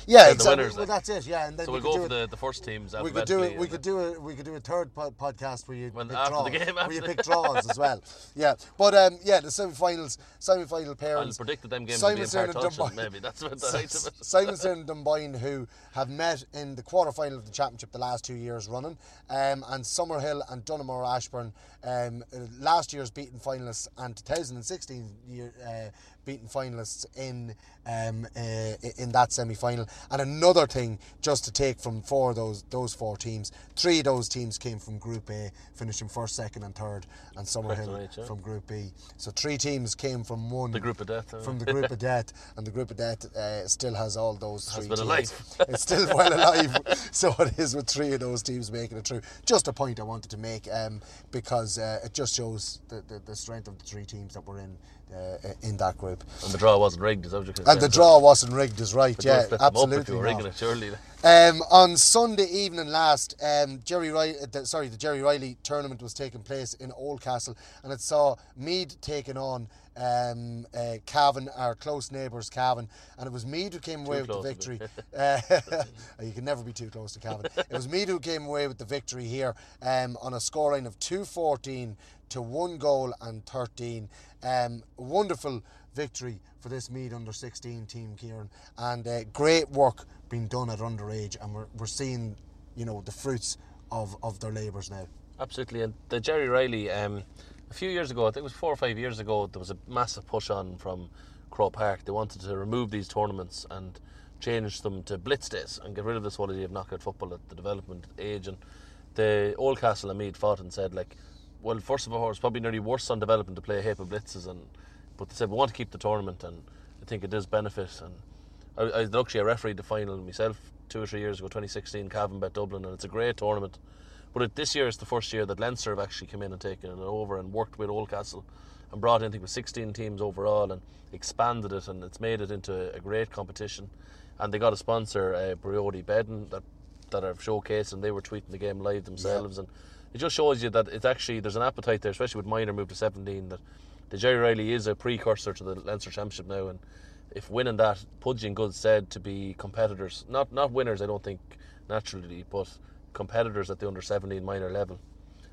yeah, exactly. winners, well, like. that's it. Yeah, and then so we we'll could go do for it- the, the first teams. we could do it. We could do it. We could do a third po- podcast where you When- pick draws, game, where you pick [laughs] draws as well. Yeah, but um, yeah, the semi-finals, semi-final I'll predict that them games will be in Simonstown part and Dunboyne. maybe that's what the height of it. Simonstown and Dunboyne, who have met in the quarter-final of the championship the last two years running, um, and Summerhill and Donaghmore Ashbourne, um, uh, last year's beaten finalists and 2016 year uh, beaten finalists in um, uh, in that semi-final. And another thing, just to take from four of those those four teams, three of those teams came from Group A, finishing first, second, and third, and Summerhill yeah. from Group B. So three teams came from one The group of death. uh, from the group of death, [laughs] and the group of death uh, still has all those three been teams. alive. [laughs] it's still well alive. [laughs] So it is with three of those teams making it through. Just a point I wanted to make um, because uh, it just shows the, the, the strength of the three teams that were in uh, in that group. and the draw wasn't rigged. Is that what you're And the draw wasn't rigged, is right. Yeah, don't flip them up if absolutely. rigging it, surely. Um, on Sunday evening last, um, Gerry Reilly, the, sorry, the Gerry Reilly tournament was taking place in Oldcastle, and it saw Meath taking on um, uh, Cavan, our close neighbours, Cavan, and it was Meath who came away with the victory. [laughs] Uh, [laughs] you can never be too close to Cavan. it was Meath who came away with the victory here um, on a scoreline of two fourteen to one goal and thirteen. Um, wonderful victory for this Meath under 16 team, Kieran, and uh, great work being done at underage, and we're, we're seeing, you know, the fruits of, of their labours now. Absolutely. And the Gerry Reilly, um, a few years ago, I think it was four or five years ago, there was a massive push on from Croke Park. They wanted to remove these tournaments and change them to blitz days and get rid of this holiday of knockout football at the development age. And the Oldcastle and Meath fought and said, like, well, first of all, it's probably nearly worse on development to play a heap of blitzes. And but they said we want to keep the tournament, and I think it does benefit. And I, I actually I refereed the final myself two or three years ago, 2016, Cavan bet Dublin, and it's a great tournament. But it, this year is the first year that Leinster have actually come in and taken it over and worked with Oldcastle and brought in, I think, with 16 teams overall and expanded it, and it's made it into a great competition. And they got a sponsor, uh, Briody Bedden, that that are showcased, and they were tweeting the game live themselves, and it just shows you that it's actually there's an appetite there, especially with minor move to 17, that the Gerry Reilly is a precursor to the Leinster Championship now, and if winning that you in good stead to be competitors, not not winners, I don't think naturally, but competitors at the under 17 minor level.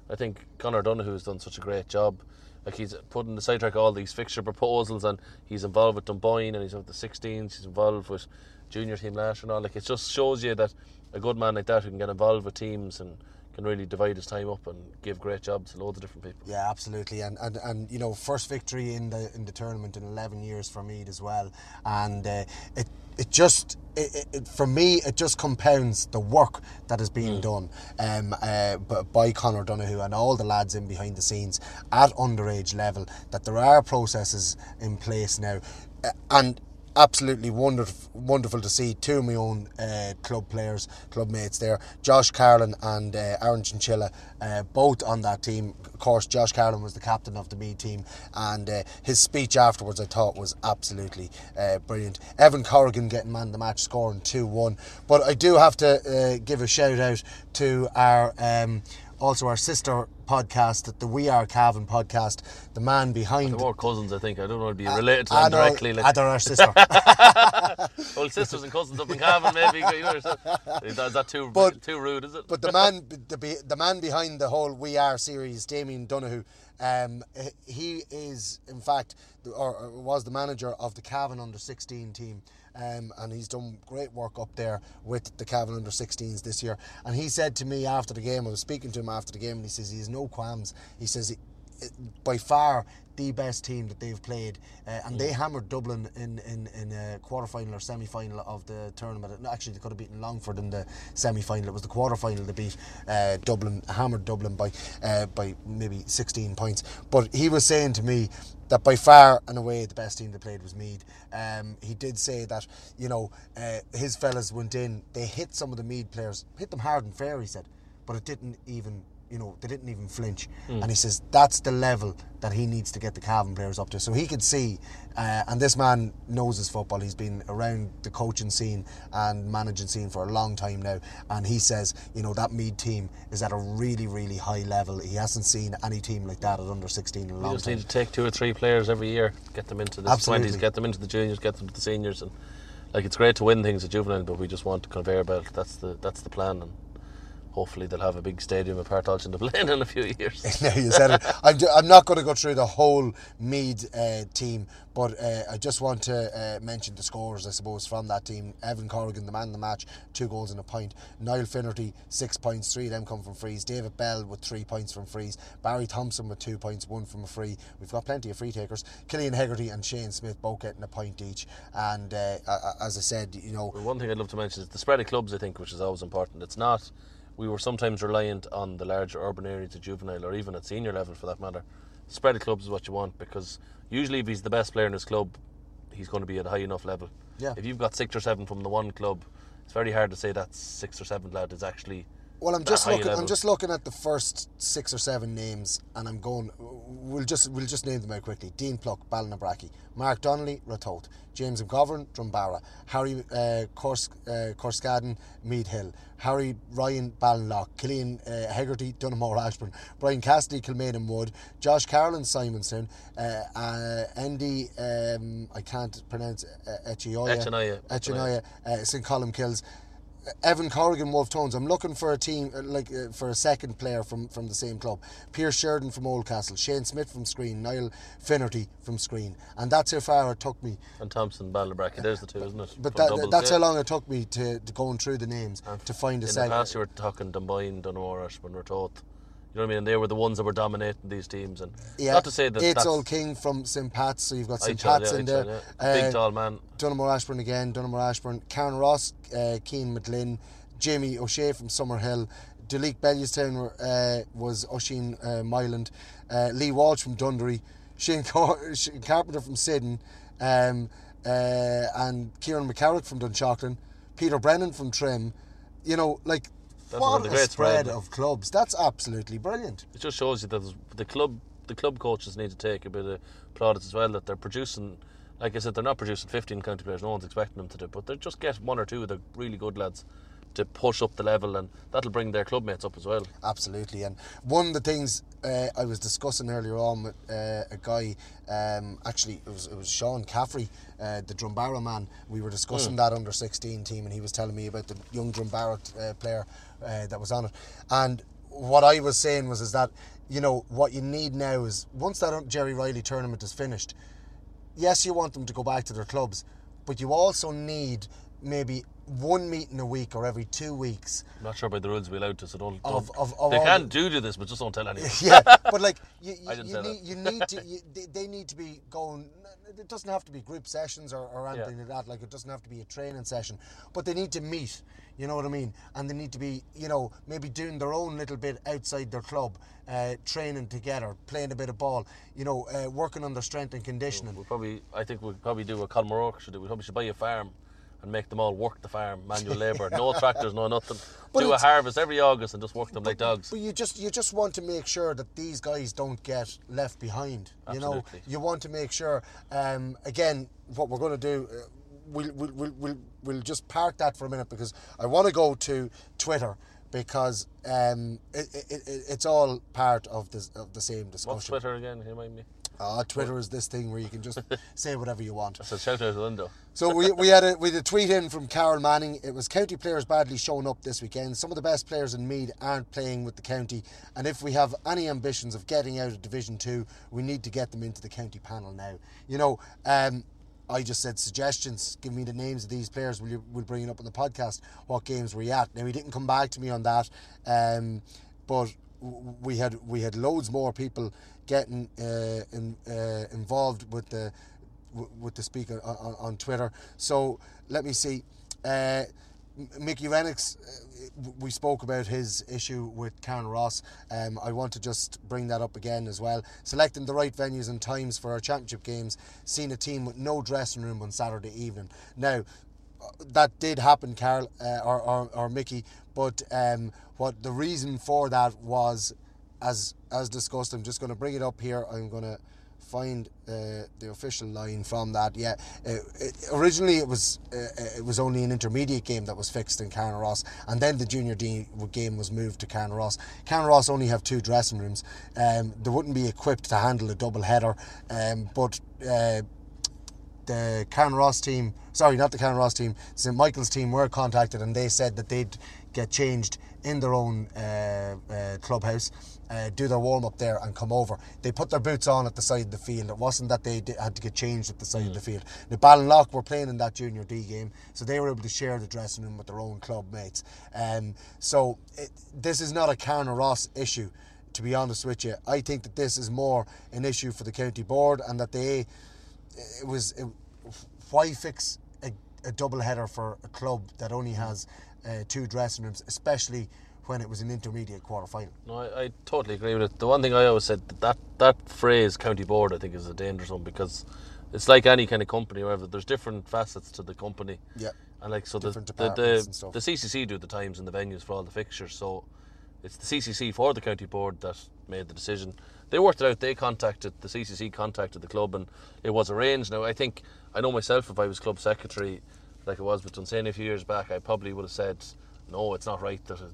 I think Conor Donoghue's done such a great job. Like he's putting the sidetrack all these fixture proposals, and he's involved with Dunboyne, and he's with the 16s. He's involved with junior team last and all. Like it just shows you that a good man like that who can get involved with teams and can really divide his time up and give great jobs to loads of different people. Yeah, absolutely, and, and and you know, first victory in the in the tournament in eleven years for Meath as well, and uh, it it just it, it, for me it just compounds the work that is being done um, uh, by Conor Donoghue and all the lads in behind the scenes at underage level. That there are processes in place now, uh, and absolutely wonderful, wonderful to see two of my own uh, club players, club mates there, Josh Carlin and uh, Aaron Chinchilla, uh, both on that team. Of course, Josh Carlin was the captain of the Meath team, and uh, his speech afterwards I thought was absolutely uh, brilliant. Evan Corrigan getting man of the match, scoring 2 1. But I do have to uh, give a shout out to our. Um, also, our sister podcast, the We Are Cavan podcast, the man behind. They're more cousins, I think. I don't know to be related to them know, directly. I Like, know our sister. [laughs] [laughs] well, sisters and cousins up in Cavan, maybe. You know, is that, is that too But- too rude? Is it? But the man, the, the man behind the whole We Are series, Damien Donoghue, um, he is in fact, the- or, or was the manager of the Cavan under 16 team. Um, and he's done great work up there with the Cavan under 16s this year. And he said to me after the game, I was speaking to him after the game, and he says he has no qualms. He says he, by far the best team that they've played, uh, and Mm. they hammered Dublin in, in, in a quarter final or semi final of the tournament. Actually, they could have beaten Longford in the semi final. It was the quarter final they beat uh, Dublin, hammered Dublin by uh, by maybe 16 points. But he was saying to me that by far and away the best team they played was Meath. Um, he did say that you know uh, his fellas went in, they hit some of the Meath players, hit them hard and fair. He said, but it didn't even you know they didn't even flinch. And he says that's the level that he needs to get the Cavan players up to. So he could see, uh, and this man knows his football. He's been around the coaching scene and managing scene for a long time now, and he says you know that Meath team is at a really really high level. He hasn't seen any team like that at under 16 in a long just time. need to take two or three players every year, get them into the Absolutely. twenties, get them into the juniors, get them to the seniors, and like it's great to win things at juvenile, but we just want a conveyor belt. That's the that's the plan, and hopefully they'll have a big stadium at Páirc Tailteann [laughs] in the Plain in a few years. [laughs] now you said it. I'm, I'm not going to go through the whole Meath uh, team, but uh, I just want to uh, mention the scores, I suppose, from that team. Evan Corrigan, the man of the match, two goals and a point. Niall Finnerty, six points, three of them come from frees. David Bell with three points from frees. Barry Thompson with two points, one from a free. We've got plenty of free takers. Killian Hegarty and Shane Smith both getting a point each. And uh, as I said, you know, Well, one thing I'd love to mention is the spread of clubs, I think, which is always important. It's not, we were sometimes reliant on the larger urban areas of juvenile or even at senior level for that matter. Spread of clubs is what you want because usually if he's the best player in his club, he's going to be at a high enough level. Yeah. If you've got six or seven from the one club, it's very hard to say that six or seven lad is actually. Well, I'm just looking. level. I'm just looking at the first six or seven names, and I'm going. We'll just we'll just name them out quickly. Dean Pluck, Ballinabrackey, Mark Donnelly, Ratoath, James McGovern, Drumbaragh, Harry uh, Kors, uh, Meath Hill, Harry Ryan, Ballinlough, Killian uh, Hegarty, Donaghmore Ashbourne, Brian Cassidy, Kilmainham Wood, Josh Carroll, Simonstown, uh, uh, Andy. Um, I can't pronounce uh, Echioya, Echenoya. Echenoya, uh, St. Colmcille's. Evan Corrigan, Wolf Tones. I'm looking for a team uh, like uh, for a second player from, from the same club. Pierce Sheridan from Oldcastle, Shane Smith from Skryne, Niall Finnerty from Skryne, and that's how far it took me. And Thompson, Ballybracky, there's the two, isn't it? But that, doubles, that's yeah. how long it took me to, to going through the names to find a In the past, you were talking Dunboyne, Donaghmore, Ashbourne, Ratoath. You know what I mean? And they were the ones that were dominating these teams. And Yeah, not to say that it's Old King from St Pat's, so you've got St Pat's yeah, in there. yeah. Big Uh, tall man. Donaghmore Ashbourne again, Donaghmore Ashbourne, Karen Ross, uh, Keen McLean, Jamie O'Shea from Summerhill, Duleek Bellewstown uh, was Oisin uh, Myland, uh, Lee Walsh from Dunderry, Shane, Car- [laughs] Shane Carpenter from Syddan, um, uh, and Kieran McCarrick from Dunshaughlin, Peter Brennan from Trim. You know, like, That's what one of the a great spread spread. of clubs. That's absolutely brilliant. It just shows you that the club, the club coaches need to take a bit of plaudits as well. That they're producing, like I said, they're not producing 15 county players. No one's expecting them to do, but they just get one or two of the really good lads to push up the level, and that'll bring their club mates up as well. Absolutely, and one of the things uh, I was discussing earlier on with uh, a guy, um, actually it was it was Sean Caffrey, uh, the Drumbaragh man. We were discussing that under sixteen team, and he was telling me about the young Drumbaragh uh, player uh, that was on it. And what I was saying was is that you know what you need now is once that Gerry Reilly tournament is finished, yes, you want them to go back to their clubs, but you also need maybe one meeting a week or every two weeks I'm not sure about the rules we allowed to, so don't. Of- don't- of- of they can do do this, but just don't tell anyone. [laughs] yeah, but like [laughs] you, you, you need you need to they, they need to be going. It doesn't have to be group sessions or, or anything Yeah. like that. Like it doesn't have to be a training session, but they need to meet. You know what I mean? And they need to be, you know, maybe doing their own little bit outside their club, uh, training together, playing a bit of ball. You know, uh, working on their strength and conditioning. We'll probably, I think we'll probably do what Colin O'Rourke should do. We probably should buy a farm and make them all work the farm, manual [laughs] labour, no tractors, no nothing. But do a harvest every August and just work them like dogs. But you just you just want to make sure that these guys don't get left behind. You know, you want to make sure. Um, again, what we're going to do, uh, we'll, we'll, we'll, we'll, we'll just park that for a minute because I want to go to Twitter because um, it, it, it, it's all part of the of the same discussion. What's Twitter again? Remind me? Ah, Twitter is this thing where you can just [laughs] say whatever you want. So shout out the window. So we, we had a we had a tweet in from Carol Manning. It was county players badly showing up this weekend. Some of the best players in Meath aren't playing with the county, and if we have any ambitions of getting out of Division Two, we need to get them into the county panel now. You know, um, I just said suggestions. Give me the names of these players. We'll we'll bring it up on the podcast. What games were you at? Now he didn't come back to me on that, um, but we had we had loads more people getting uh, in, uh, involved with the with the speaker on, on, Twitter. So let me see. Uh, Mickey Renix, uh, we spoke about his issue with Carnaross. Um, I want to just bring that up again as well. Selecting the right venues and times for our championship games, seeing a team with no dressing room on Saturday evening. Now, that did happen, Carl uh, or, or, or Mickey, but um, what the reason for that was, as as discussed, I'm just going to bring it up here. I'm going to find uh, the official line from that. Yeah, uh, it, originally it was uh, it was only an intermediate game that was fixed in Ross, and then the junior D game was moved to. Carnaross only have two dressing rooms. Um, they wouldn't be equipped to handle a double header, um, but. Uh, the Carnaross team, sorry, not the Carnaross team, St Michael's team were contacted and they said that they'd get changed in their own uh, uh, clubhouse, uh, do their warm up there and come over. They put their boots on at the side of the field. It wasn't that they di- had to get changed at the side of the field. The Ballinlough were playing in that Junior D game, so they were able to share the dressing room with their own club mates. Um, so it, this is not a Carnaross issue. To be honest with you, I think that this is more an issue for the county board, and that they it was it, why fix a, a double header for a club that only has uh, two dressing rooms, especially when it was an intermediate quarter final. No, I, I totally agree with it. The one thing I always said that, that that phrase county board I think is a dangerous one because it's like any kind of company or whatever. There's different facets to the company. Yeah. And like so the Different the, the, the CCC do the times and the venues for all the fixtures. So it's the CCC for the county board that made the decision. They worked it out. They contacted the CCC contacted the club and it was arranged. Now I think I know myself if I was club secretary like it was with Dunsany a few years back, I probably would have said no, it's not right that a,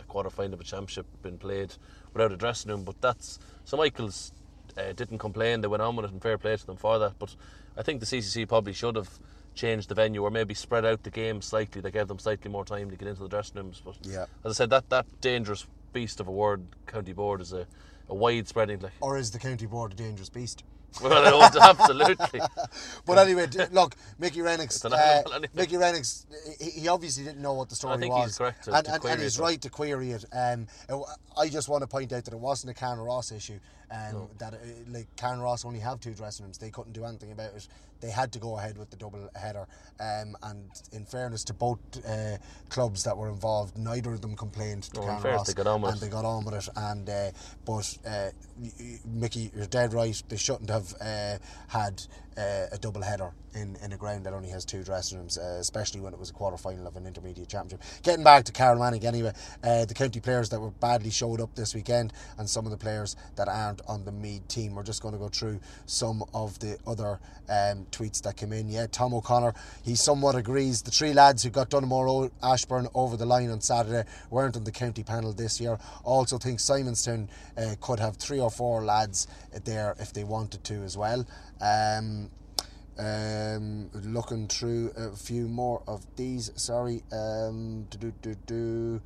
a quarter final of a championship been played without a dressing room. But that's so Michael's uh, didn't complain. They went on with it and fair play to them for that. But I think the CCC probably should have changed the venue or maybe spread out the game slightly. They gave them slightly more time to get into the dressing rooms. But Yeah. as I said, that that dangerous beast of a word, county board, is a, a wide spreading like. Or is the county board a dangerous beast? [laughs] Well, absolutely. [laughs] But anyway, look, Mickey Renix, uh. Mickey Renix, he, obviously didn't know what the story think was. he's correct to- and, to and, and he's it, right to query it. Um, I just want to point out that it wasn't a Carnaross issue. Um, That uh, like Carnaross only have two dressing rooms. They couldn't do anything about it. They had to go ahead with the double header. Um, and in fairness to both uh, clubs that were involved, neither of them complained to No, Karen fairness, Ross, they got on with and it. they got on with it. And uh, but uh, Mickey, you're dead right. They shouldn't have uh, had uh, a double header in, in a ground that only has two dressing rooms, uh, especially when it was a quarter final of an intermediate championship. Getting back to Carol Manning anyway, uh, the county players that were badly showed up this weekend, and some of the players that aren't on the Meath team. We're just going to go through some of the other um, tweets that came in. Yeah, Tom O'Connor, he somewhat agrees. The three lads who got Donaghmore o- Ashbourne over the line on Saturday weren't on the county panel this year. Also, think Simonstown uh, could have three or four lads there if they wanted to as well. Um, um, looking through a few more of these. Sorry. Um, do, do, do, do.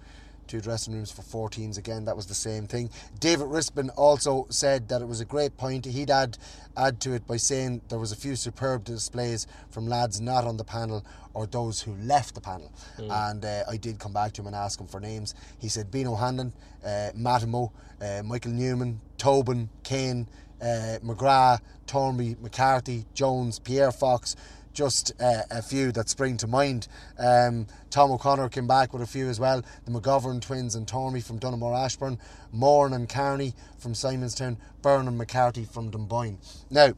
Two dressing rooms for four teams again. That was the same thing. David Rispin also said that it was a great point. He'd add add to it by saying there was a few superb displays from lads not on the panel or those who left the panel. And uh, I did come back to him and ask him for names. He said Bino Hanlon, uh, Matimo, uh, Michael Newman, Tobin, Kane, uh, McGrath, Tormey, McCarthy, Jones, Pierre Fox, just uh, a few that spring to mind. Um, Tom O'Connor came back with a few as well. The McGovern twins and Tormey from Donaghmore Ashbourne, Moran and Carney from Simonstown, Byrne and McCarthy from Dunboyne. Now,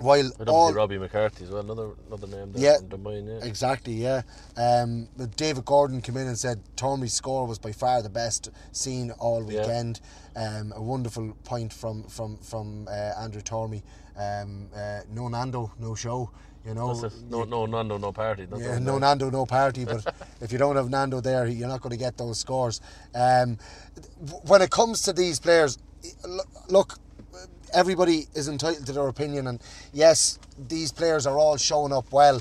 while all Robbie McCarthy as well, another another name there Yeah. Dunboyne, yeah. Exactly, yeah. Um, David Gordon came in and said Tormey's score was by far the best seen all Yeah. weekend. Um, a wonderful point from from from uh, Andrew Tormey. Um, uh, no Nando, no show. You know, it. No, no, Nando, no party. That's yeah, no. Nando, no party. But [laughs] if you don't have Nando there, you're not going to get those scores. Um, when it comes to these players, look, everybody is entitled to their opinion, and yes, these players are all showing up well.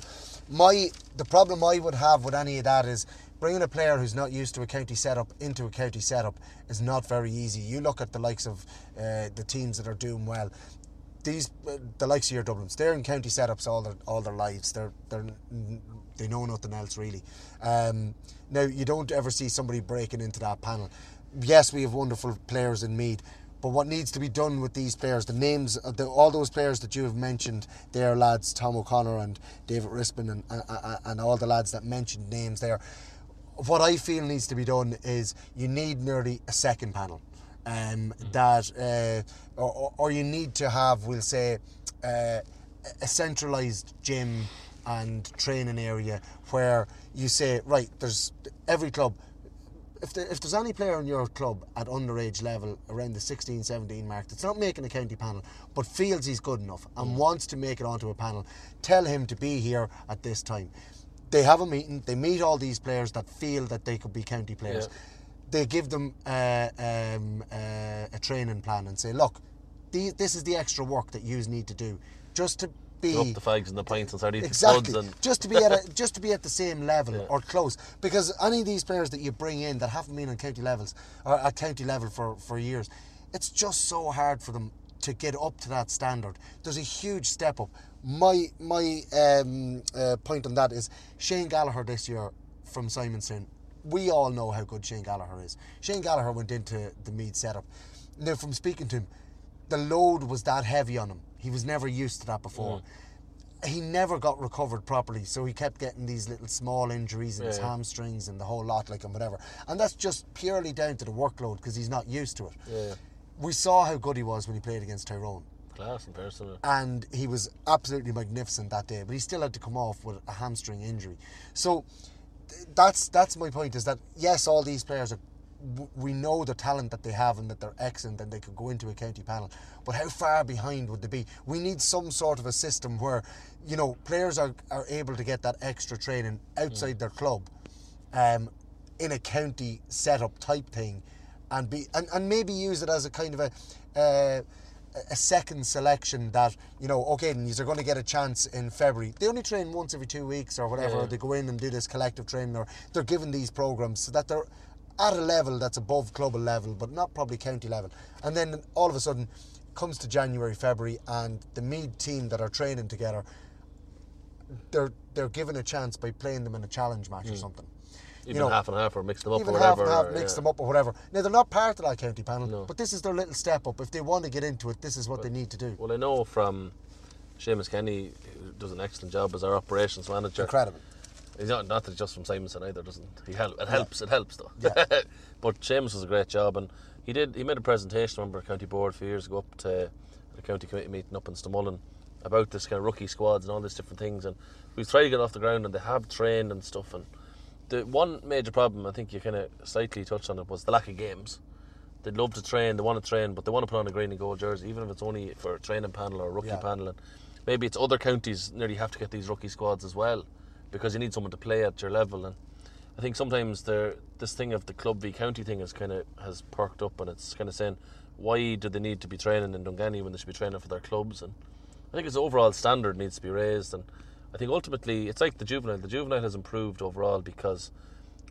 My the problem I would have with any of that is bringing a player who's not used to a county setup into a county setup is not very easy. You look at the likes of uh, the teams that are doing well these the likes of your Dublins, they're in county setups all their all their lives. They're they're they know nothing else really. Um, now you don't ever see somebody breaking into that panel. yes, we have wonderful players in Meath. But what needs to be done with these players, the names, of the, all those players that you have mentioned, there, lads, Tom O'Connor and David Rispin, and, and, and all the lads that mentioned names there, what I feel needs to be done is you need nearly a second panel. Um, that uh, or, or you need to have, we'll say, uh, a centralised gym and training area where you say, right, there's every club. If, there, if there's any player in your club at underage level around the 16 17 mark that's not making a county panel but feels he's good enough and wants to make it onto a panel, tell him to be here at this time. They have a meeting, they meet all these players that feel that they could be county players. Yeah. They give them uh, um, uh, a training plan and say, look, this is the extra work that you need to do just to be Up the fags and the pints and start eating exactly. and just to be at a, [laughs] just to be at the same level or close. Because any of these players that you bring in that haven't been on county levels or at county level for, for years it's just so hard for them to get up to that standard. There's a huge step up. My my um, uh, point on that is Shane Gallagher this year from Simonstown. we all know how good Shane Gallagher is. Shane Gallagher went into the Meath setup. Now from speaking to him the load was that heavy on him he was never used to that before mm. he never got recovered properly, so he kept getting these little small injuries in his hamstrings and the whole lot, like and whatever. And that's just purely down to the workload because he's not used to it. Yeah. We saw how good he was when he played against Tyrone, class in person. and he was absolutely magnificent that day. But he still had to come off with a hamstring injury. So that's that's my point. Is that yes, all these players are. We know the talent that they have and that they're excellent and they could go into a county panel. But how far behind would they be? We need some sort of a system where, you know, players are, are able to get that extra training outside their club, um, in a county setup type thing, and be and, and maybe use it as a kind of a. Uh, a second selection that you know okay then you're going to get a chance in February they only train once every two weeks or whatever Yeah. they go in and do this collective training or they're given these programs so that they're at a level that's above club level but not probably county level and then all of a sudden comes to January February and the Meath team that are training together they're they're given a chance by playing them in a challenge match or hmm. something Even you know, half and half or mix them up even or half whatever. and half, or- mix yeah. them up or whatever. Now they're not part of that county panel, No. but this is their little step up. If they want to get into it, this is what they need to do. Well, I know from Seamus Kenny, who does an excellent job as our operations manager. Incredible. He's not not that just from Simonstown either. Doesn't he? Help, it helps. It helps though. Yeah. [laughs] but Seamus does a great job, and he did. He made a presentation. I remember county board a few years ago up to the county committee meeting up in Stamullen about this kind of rookie squads and all these different things. And we've tried to get off the ground, and they have trained and stuff. And the one major problem I think you kind of slightly touched on it was the lack of games. They'd love to train, they want to train, but they want to put on a green and gold jersey, even if it's only for a training panel or a rookie Yeah. panel. And maybe it's other counties nearly have to get these rookie squads as well, because you need someone to play at your level. And I think sometimes there, this thing of the club v county thing is kind of has perked up, and it's kind of saying, why do they need to be training in Dunganny when they should be training for their clubs? And I think its overall standard needs to be raised, and I think ultimately it's like the juvenile. The juvenile has improved overall because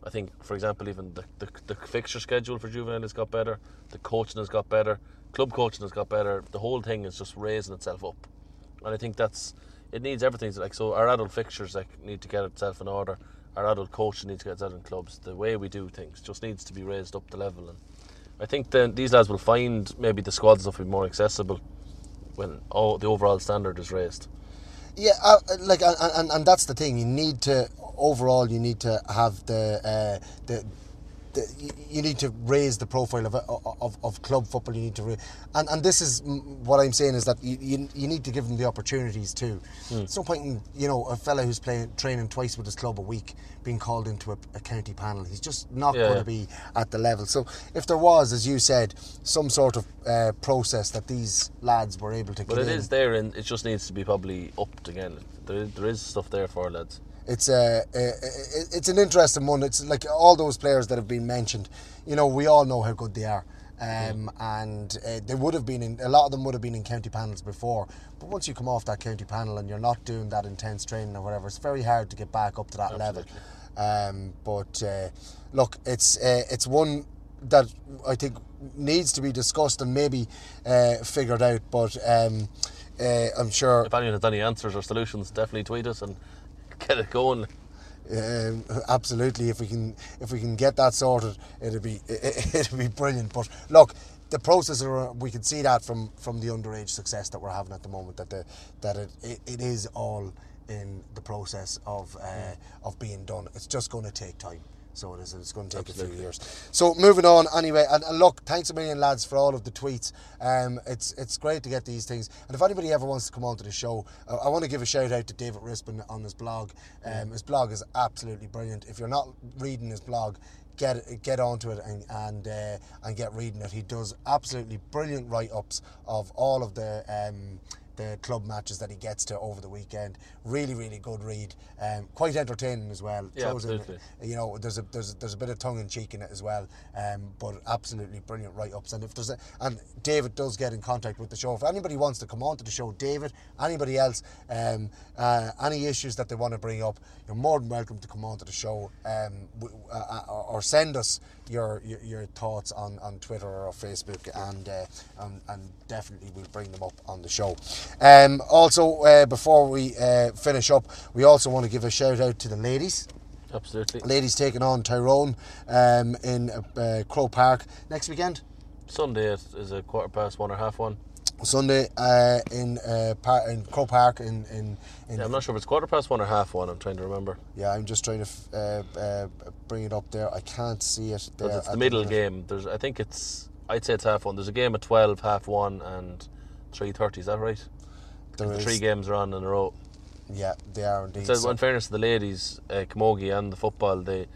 I think, for example, even the, the, the fixture schedule for juvenile has got better, the coaching has got better, club coaching has got better. The whole thing is just raising itself up, and I think that's it needs everything. Like so, our adult fixtures like need to get itself in order. Our adult coaching needs to get itself in clubs. The way we do things just needs to be raised up the level, and I think then these lads will find maybe the squads will be more accessible when all the overall standard is raised. Yeah, uh, like, and, and, and that's the thing. You need to overall, you need to have the uh, the. The, you- need to raise the profile of, of, of club football. You need to, and and this is mm, what I'm saying is that you, you, you need to give them the opportunities too. There's no point in you know a fella who's playing training twice with his club a week being called into a, a county panel. He's just not Yeah, going to be at the level. So if there was, as you said, some sort of uh, process that these lads were able to get But it in, is there, and it just needs to be probably upped again. There there is stuff there for lads. It's a, a, it's an interesting one. It's like all those players that have been mentioned. You know, we all know how good they are, um, and uh, they would have been in a lot of them would have been in county panels before. But once you come off that county panel and you're not doing that intense training or whatever, it's very hard to get back up to that level. Um, but uh, look, it's uh, it's one that I think needs to be discussed and maybe uh, figured out. But um, uh, I'm sure If anyone has any answers or solutions, definitely tweet us and [laughs] get it going. Um, absolutely, if we can if we can get that sorted, it'll be it, [laughs] it'll be brilliant. But look, the process we can see that from from the underage success that we're having at the moment that the that it, it, it is all in the process of uh, of being done. It's just going to take time. So it is. It's going to take a few years. So moving on anyway, and, and look, thanks a million lads for all of the tweets. Um, it's it's great to get these things. And if anybody ever wants to come onto the show, uh, I want to give a shout out to David Rispin on his blog. Um, his blog is absolutely brilliant. If you're not reading his blog, get get onto it and and, uh, and get reading it. He does absolutely brilliant write ups of all of the. Um, the club matches that he gets to over the weekend, really, really good read. Um, quite entertaining as well. Yeah, Throws in, absolutely. you know, there's a there's there's a bit of tongue in cheek in it as well. Um, but absolutely brilliant write ups. And if there's a and David does get in contact with the show. If anybody wants to come on to the show, David, anybody else, um, uh, any issues that they want to bring up, you're more than welcome to come on to the show. Um, w- uh, uh, or send us your, your your thoughts on, on Twitter or Facebook, and, uh, and and definitely we'll bring them up on the show. Um, also, uh, before we uh, finish up, we also want to give a shout out to the ladies. Absolutely. Ladies taking on Tyrone um, in uh, Croke Park next weekend. Sunday is is a quarter past one or half one. Sunday uh, in uh, par- in Croke Park in in, in Yeah, I'm not sure if it's quarter past one or half one. I'm trying to remember. yeah, I'm just trying to f- uh, uh, bring it up there. I can't see it there. It's the middle minute. game. There's, I think it's. I'd say it's half one. There's a game at twelve, half one, and three thirty. Is that right? There the three games are on in a row. Yeah, they are indeed. So, So- in fairness to the ladies, uh, Camogie and the football, they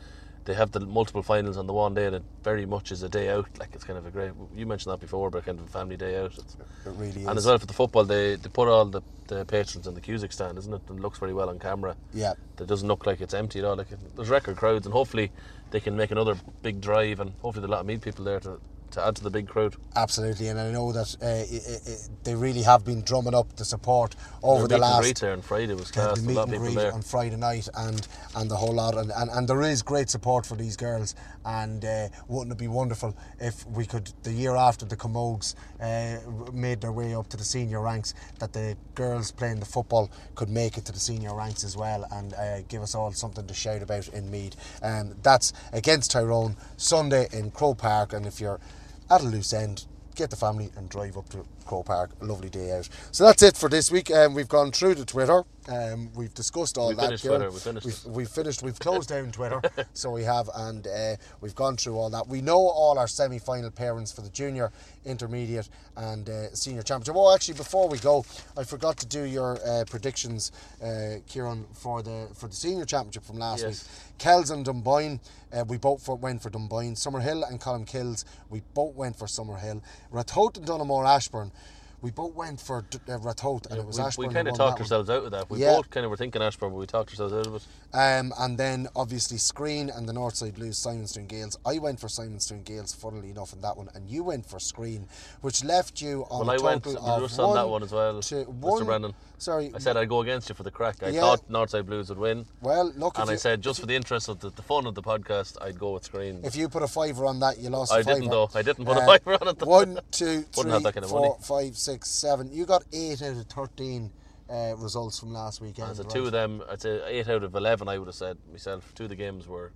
they have the multiple finals on the one day. and it very much is a day out. Like it's kind of a great. You mentioned that before, but kind of a family day out. It's, it really is. and as well for the football, they, they put all the, the patrons in the Cusack stand, isn't it? And it looks very well on camera. Yeah. It doesn't look like it's empty at all. Like it, there's record crowds, and hopefully they can make another big drive, and hopefully there'll a lot of Meath people there to, to add to the big crowd. Absolutely, and I know that uh, i i i they really have been drumming up the support over the meet and last. greet there on Friday was class. the A meet and greet there. on Friday night and and the whole lot and, and, and there is great support for these girls and uh, wouldn't it be wonderful if we could the year after the Camogues uh, made their way up to the senior ranks that the girls playing the football could make it to the senior ranks as well and uh, give us all something to shout about in Meath um, that's against Tyrone Sunday in Croke Park and if you're at a loose end get the family and drive up to Croke Park. A lovely day out. So that's it for this week. Um, we've gone through to Twitter. Um, we've discussed all We that. finished Twitter, we finished We've, we've finished. We've closed down Twitter. [laughs] so we have, and uh, we've gone through all that. We know all our semi-final pairings for the junior, intermediate, and uh, senior championship. Oh, actually, before we go, I forgot to do your uh, predictions, uh, Kieran, for the for the senior championship from last Yes. week. Kells and Dunboyne, uh, we both for, went for Dunboyne. Summerhill and Colin Kills, we both went for Summerhill. Ratoath and Donaghmore Ashbourne, we both went for uh, Ratoath, and it was we, Ashbourne. we kind of talked that one. ourselves out of that. We Yeah. both kind of were thinking Ashbourne, but we talked ourselves out of it. Um, and then obviously Skryne and the Northside Blues, Simonstown Gaels. I went for Simonstown Gaels, funnily enough, in that one, and you went for Skryne, which left you on Well, a I went total we were of just on that one as well, to Mr. one- Brennan. Sorry, I said I'd go against you for the crack. I Yeah. thought Northside Blues would win. well, look, And I you, said, just for the interest of the, the fun of the podcast, I'd go with Screen. if you put a fiver on that, you lost. I a fiver. didn't, though. I didn't put a Uh, fiver on it, though. One, two, three, kind of four, money. five, six, seven. You got eight out of thirteen uh, results from last weekend. I said right? two of them, I'd say eight out of 11, I would have said myself. Two of the games were.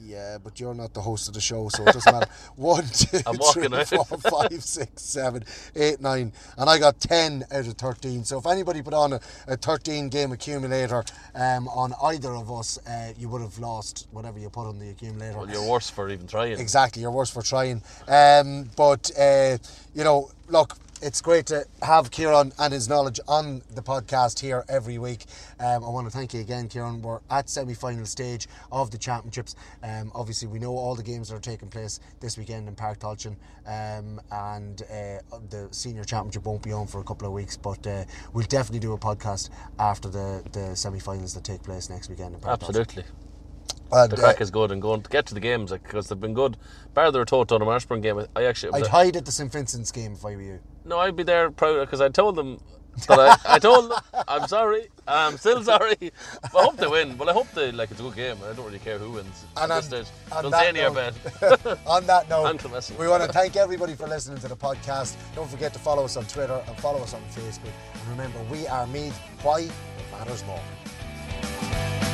Yeah, but you're not the host of the show, so it doesn't matter. [laughs] One, two, three, four, five, six, seven, eight, nine, and I got ten out of thirteen. So if anybody put on a, a thirteen game accumulator um, on either of us, uh, you would have lost whatever you put on the accumulator. Well, you're worse for even trying. Exactly, you're worse for trying. Um, but uh, you know, look, it's great to have Kieran and his knowledge on the podcast here every week. Um, I want to thank you again, Kieran. We're at semi-final stage of the championships. Um, obviously, we know all the games that are taking place this weekend in Páirc Tailteann, um, and uh, the senior championship won't be on for a couple of weeks. But uh, we'll definitely do a podcast after the, the semi-finals that take place next weekend in Páirc Tailteann. Absolutely. And, The uh, crack is good and going to get to the games because they've been good. Bar the Tote on a Ashbourne game, I actually. I'd hide at the St Vincent's game if I were you. No, I'd be there proud because I told them that I, I told them [laughs] I'm sorry, I'm still sorry. But I hope they win. Well, I hope they like it's a good game. I don't really care who wins. And at on- this stage. on Don't say any of note- it. [laughs] on that note, Thanks for listening. we want to thank everybody for listening to the podcast. Don't forget to follow us on Twitter and follow us on Facebook. And remember, we are Meath. Why? It matters more.